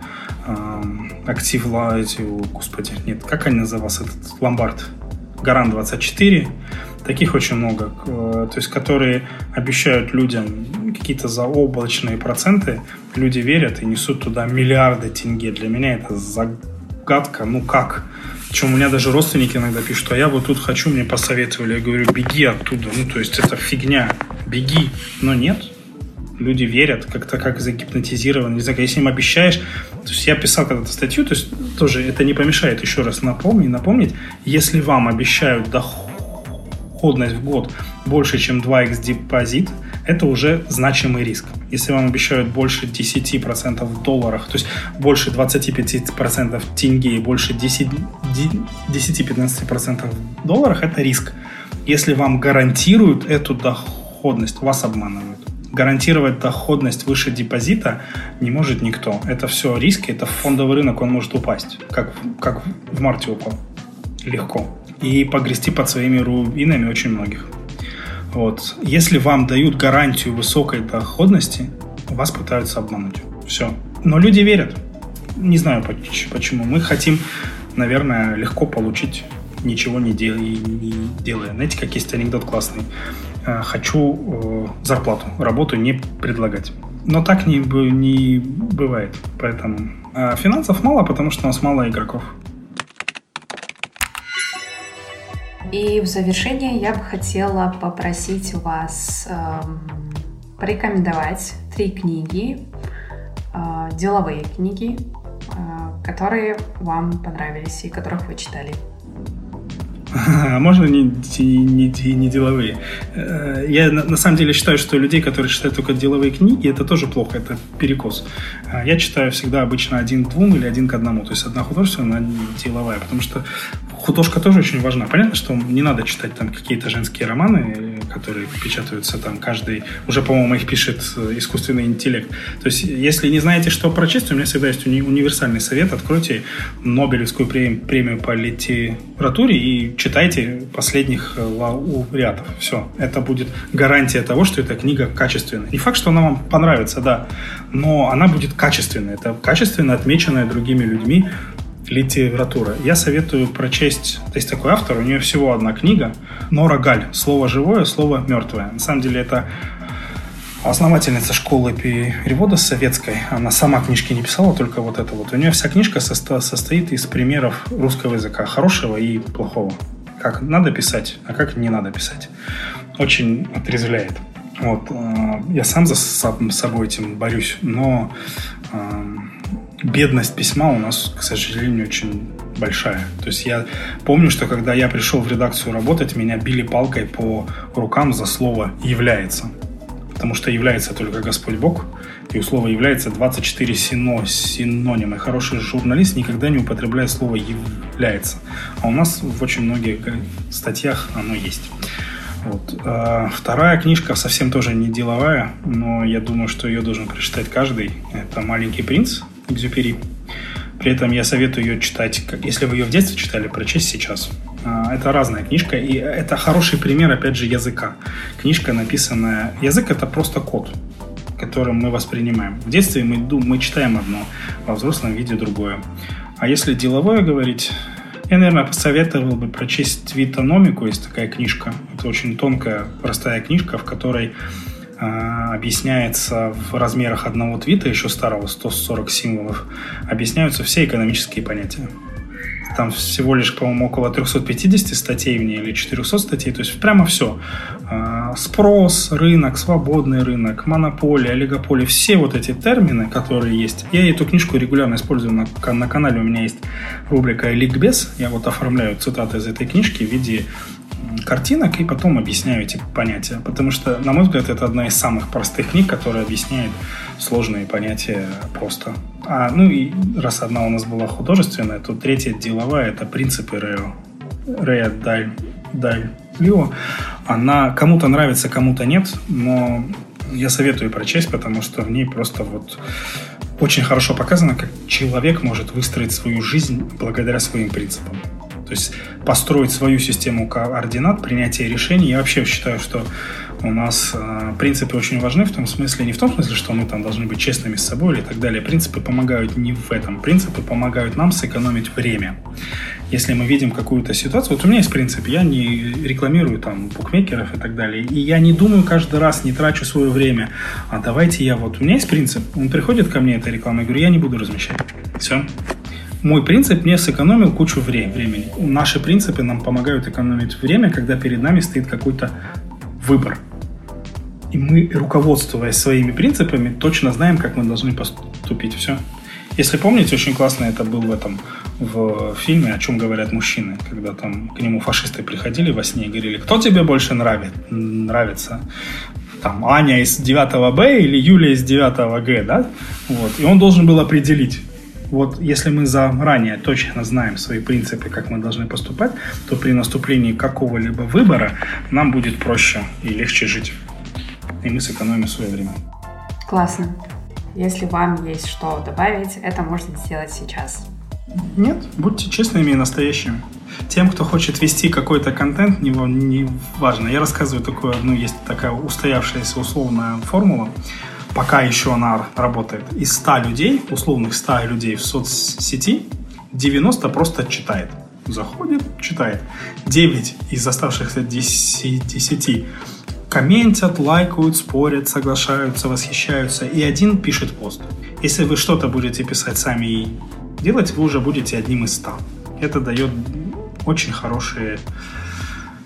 актив, эти, господи, нет, как они назывался, этот ломбард, Гаран 24, таких очень много, то есть которые обещают людям какие-то заоблачные проценты, люди верят и несут туда миллиарды тенге. Для меня это загадка, ну как? Причем у меня даже родственники иногда пишут, а я вот тут хочу, мне посоветовали. Я говорю, беги оттуда. Ну, то есть это фигня. Беги. Но нет, люди верят, как-то как загипнотизированы. Не знаю, если им обещаешь... То есть я писал когда-то статью, то есть тоже это не помешает еще раз напомнить, напомнить. Если вам обещают доходность в год больше, чем 2x депозит, это уже значимый риск. Если вам обещают больше 10% в долларах, то есть больше 25% тенге и больше 10-15% в долларах, это риск. Если вам гарантируют эту доходность, вас обманывают гарантировать доходность выше депозита не может никто. Это все риски, это фондовый рынок, он может упасть, как, как в марте упал. Легко. И погрести под своими руинами очень многих. Вот. Если вам дают гарантию высокой доходности, вас пытаются обмануть. Все. Но люди верят. Не знаю почему. Мы хотим, наверное, легко получить ничего не, дел- не делая. Знаете, как есть анекдот классный? Э, хочу э, зарплату, работу не предлагать. Но так не, не бывает. Поэтому а финансов мало, потому что у нас мало игроков. И в завершение я бы хотела попросить вас эм, порекомендовать три книги, э, деловые книги, э, которые вам понравились и которых вы читали. А можно не, не, не деловые? Э, я на, на самом деле считаю, что людей, которые читают только деловые книги, это тоже плохо, это перекос. А я читаю всегда обычно один к двум или один к одному. То есть одна художественная, одна деловая. Потому что художка тоже очень важна. Понятно, что не надо читать там какие-то женские романы, которые печатаются там каждый... Уже, по-моему, их пишет э, искусственный интеллект. То есть, если не знаете, что прочесть, у меня всегда есть уни- универсальный совет. Откройте Нобелевскую премию, премию по литературе и читайте последних э, лауреатов. Все. Это будет гарантия того, что эта книга качественная. Не факт, что она вам понравится, да, но она будет качественная. Это качественно отмеченная другими людьми литература. Я советую прочесть, то есть такой автор, у нее всего одна книга, Нора Галь «Слово живое, слово мертвое». На самом деле это основательница школы перевода советской. Она сама книжки не писала, только вот это вот. У нее вся книжка состо- состоит из примеров русского языка, хорошего и плохого. Как надо писать, а как не надо писать. Очень отрезвляет. Вот. Э, я сам за собой этим борюсь, но э, бедность письма у нас, к сожалению, очень большая. То есть я помню, что когда я пришел в редакцию работать, меня били палкой по рукам за слово «является». Потому что является только Господь Бог, и у слова является 24 сино, синонимы. Хороший журналист никогда не употребляет слово является. А у нас в очень многих статьях оно есть. Вот. А вторая книжка совсем тоже не деловая, но я думаю, что ее должен прочитать каждый. Это «Маленький принц» Экзюпери. При этом я советую ее читать, если вы ее в детстве читали, прочесть сейчас. А, это разная книжка, и это хороший пример, опять же, языка. Книжка написанная... Язык — это просто код, которым мы воспринимаем. В детстве мы, мы читаем одно, во взрослом виде другое. А если деловое говорить, я, наверное, посоветовал бы прочесть «Твитономику». Есть такая книжка. Это очень тонкая, простая книжка, в которой объясняется в размерах одного твита, еще старого, 140 символов, объясняются все экономические понятия. Там всего лишь, по-моему, около 350 статей в ней или 400 статей, то есть прямо все. А, спрос, рынок, свободный рынок, монополия, олигополия, все вот эти термины, которые есть. Я эту книжку регулярно использую на, на канале, у меня есть рубрика «Ликбез», я вот оформляю цитаты из этой книжки в виде картинок и потом объясняю эти понятия. Потому что, на мой взгляд, это одна из самых простых книг, которая объясняет сложные понятия просто. А, ну и раз одна у нас была художественная, то третья деловая – это принципы Рео. Рея Даль, Даль Лио. Она кому-то нравится, кому-то нет, но я советую прочесть, потому что в ней просто вот очень хорошо показано, как человек может выстроить свою жизнь благодаря своим принципам. То есть построить свою систему координат, принятия решений. Я вообще считаю, что у нас э, принципы очень важны в том смысле, не в том смысле, что мы там должны быть честными с собой или так далее. Принципы помогают не в этом. Принципы помогают нам сэкономить время. Если мы видим какую-то ситуацию, вот у меня есть принцип, я не рекламирую там букмекеров и так далее, и я не думаю каждый раз, не трачу свое время, а давайте я вот, у меня есть принцип, он приходит ко мне, эта реклама, я говорю, я не буду размещать. Все, мой принцип мне сэкономил кучу времени. Наши принципы нам помогают экономить время, когда перед нами стоит какой-то выбор. И мы, руководствуясь своими принципами, точно знаем, как мы должны поступить. Все. Если помните, очень классно это был в этом в фильме «О чем говорят мужчины», когда там к нему фашисты приходили во сне и говорили, кто тебе больше нравит, нравится, там Аня из 9 Б или Юлия из 9 Г, да? Вот. И он должен был определить, вот если мы заранее точно знаем свои принципы, как мы должны поступать, то при наступлении какого-либо выбора нам будет проще и легче жить. И мы сэкономим свое время. Классно. Если вам есть что добавить, это можно сделать сейчас. Нет, будьте честными и настоящими. Тем, кто хочет вести какой-то контент, не, не важно. Я рассказываю такое, ну, есть такая устоявшаяся условная формула пока еще она работает, из 100 людей, условных 100 людей в соцсети, 90 просто читает. Заходит, читает. 9 из оставшихся 10, 10 комментят, лайкают, спорят, соглашаются, восхищаются, и один пишет пост. Если вы что-то будете писать сами и делать, вы уже будете одним из 100. Это дает очень хорошие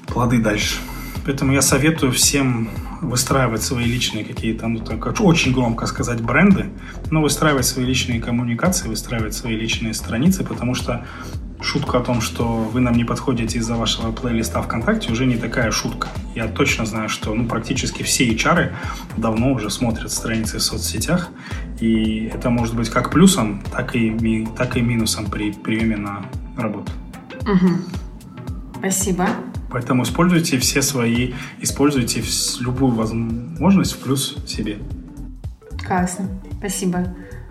плоды дальше. Поэтому я советую всем выстраивать свои личные какие-то, ну так очень громко сказать, бренды, но выстраивать свои личные коммуникации, выстраивать свои личные страницы, потому что шутка о том, что вы нам не подходите из-за вашего плейлиста ВКонтакте, уже не такая шутка. Я точно знаю, что ну, практически все HR давно уже смотрят страницы в соцсетях, и это может быть как плюсом, так и, так и минусом при приеме на работу. Угу. Спасибо. Поэтому используйте все свои, используйте любую возможность в плюс себе. Классно. Спасибо.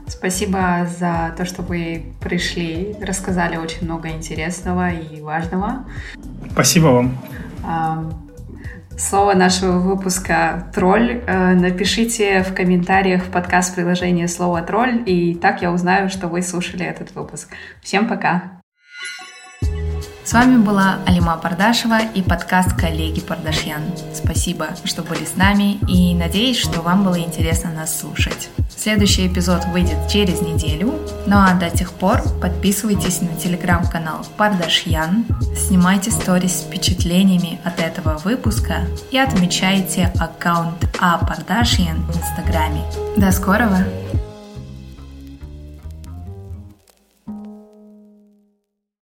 Спасибо за то, что вы пришли, рассказали очень много интересного и важного. Спасибо вам. Слово нашего выпуска «тролль». Э, напишите в комментариях в подкаст приложение слово «тролль», и так я узнаю, что вы слушали этот выпуск. Всем пока! С вами была Алима Пардашева и подкаст «Коллеги Пардашьян». Спасибо, что были с нами и надеюсь, что вам было интересно нас слушать. Следующий эпизод выйдет через неделю, ну а до тех пор подписывайтесь на телеграм-канал Пардашьян, снимайте сторис с впечатлениями от этого выпуска и отмечайте аккаунт А Пардашьян в инстаграме. До скорого!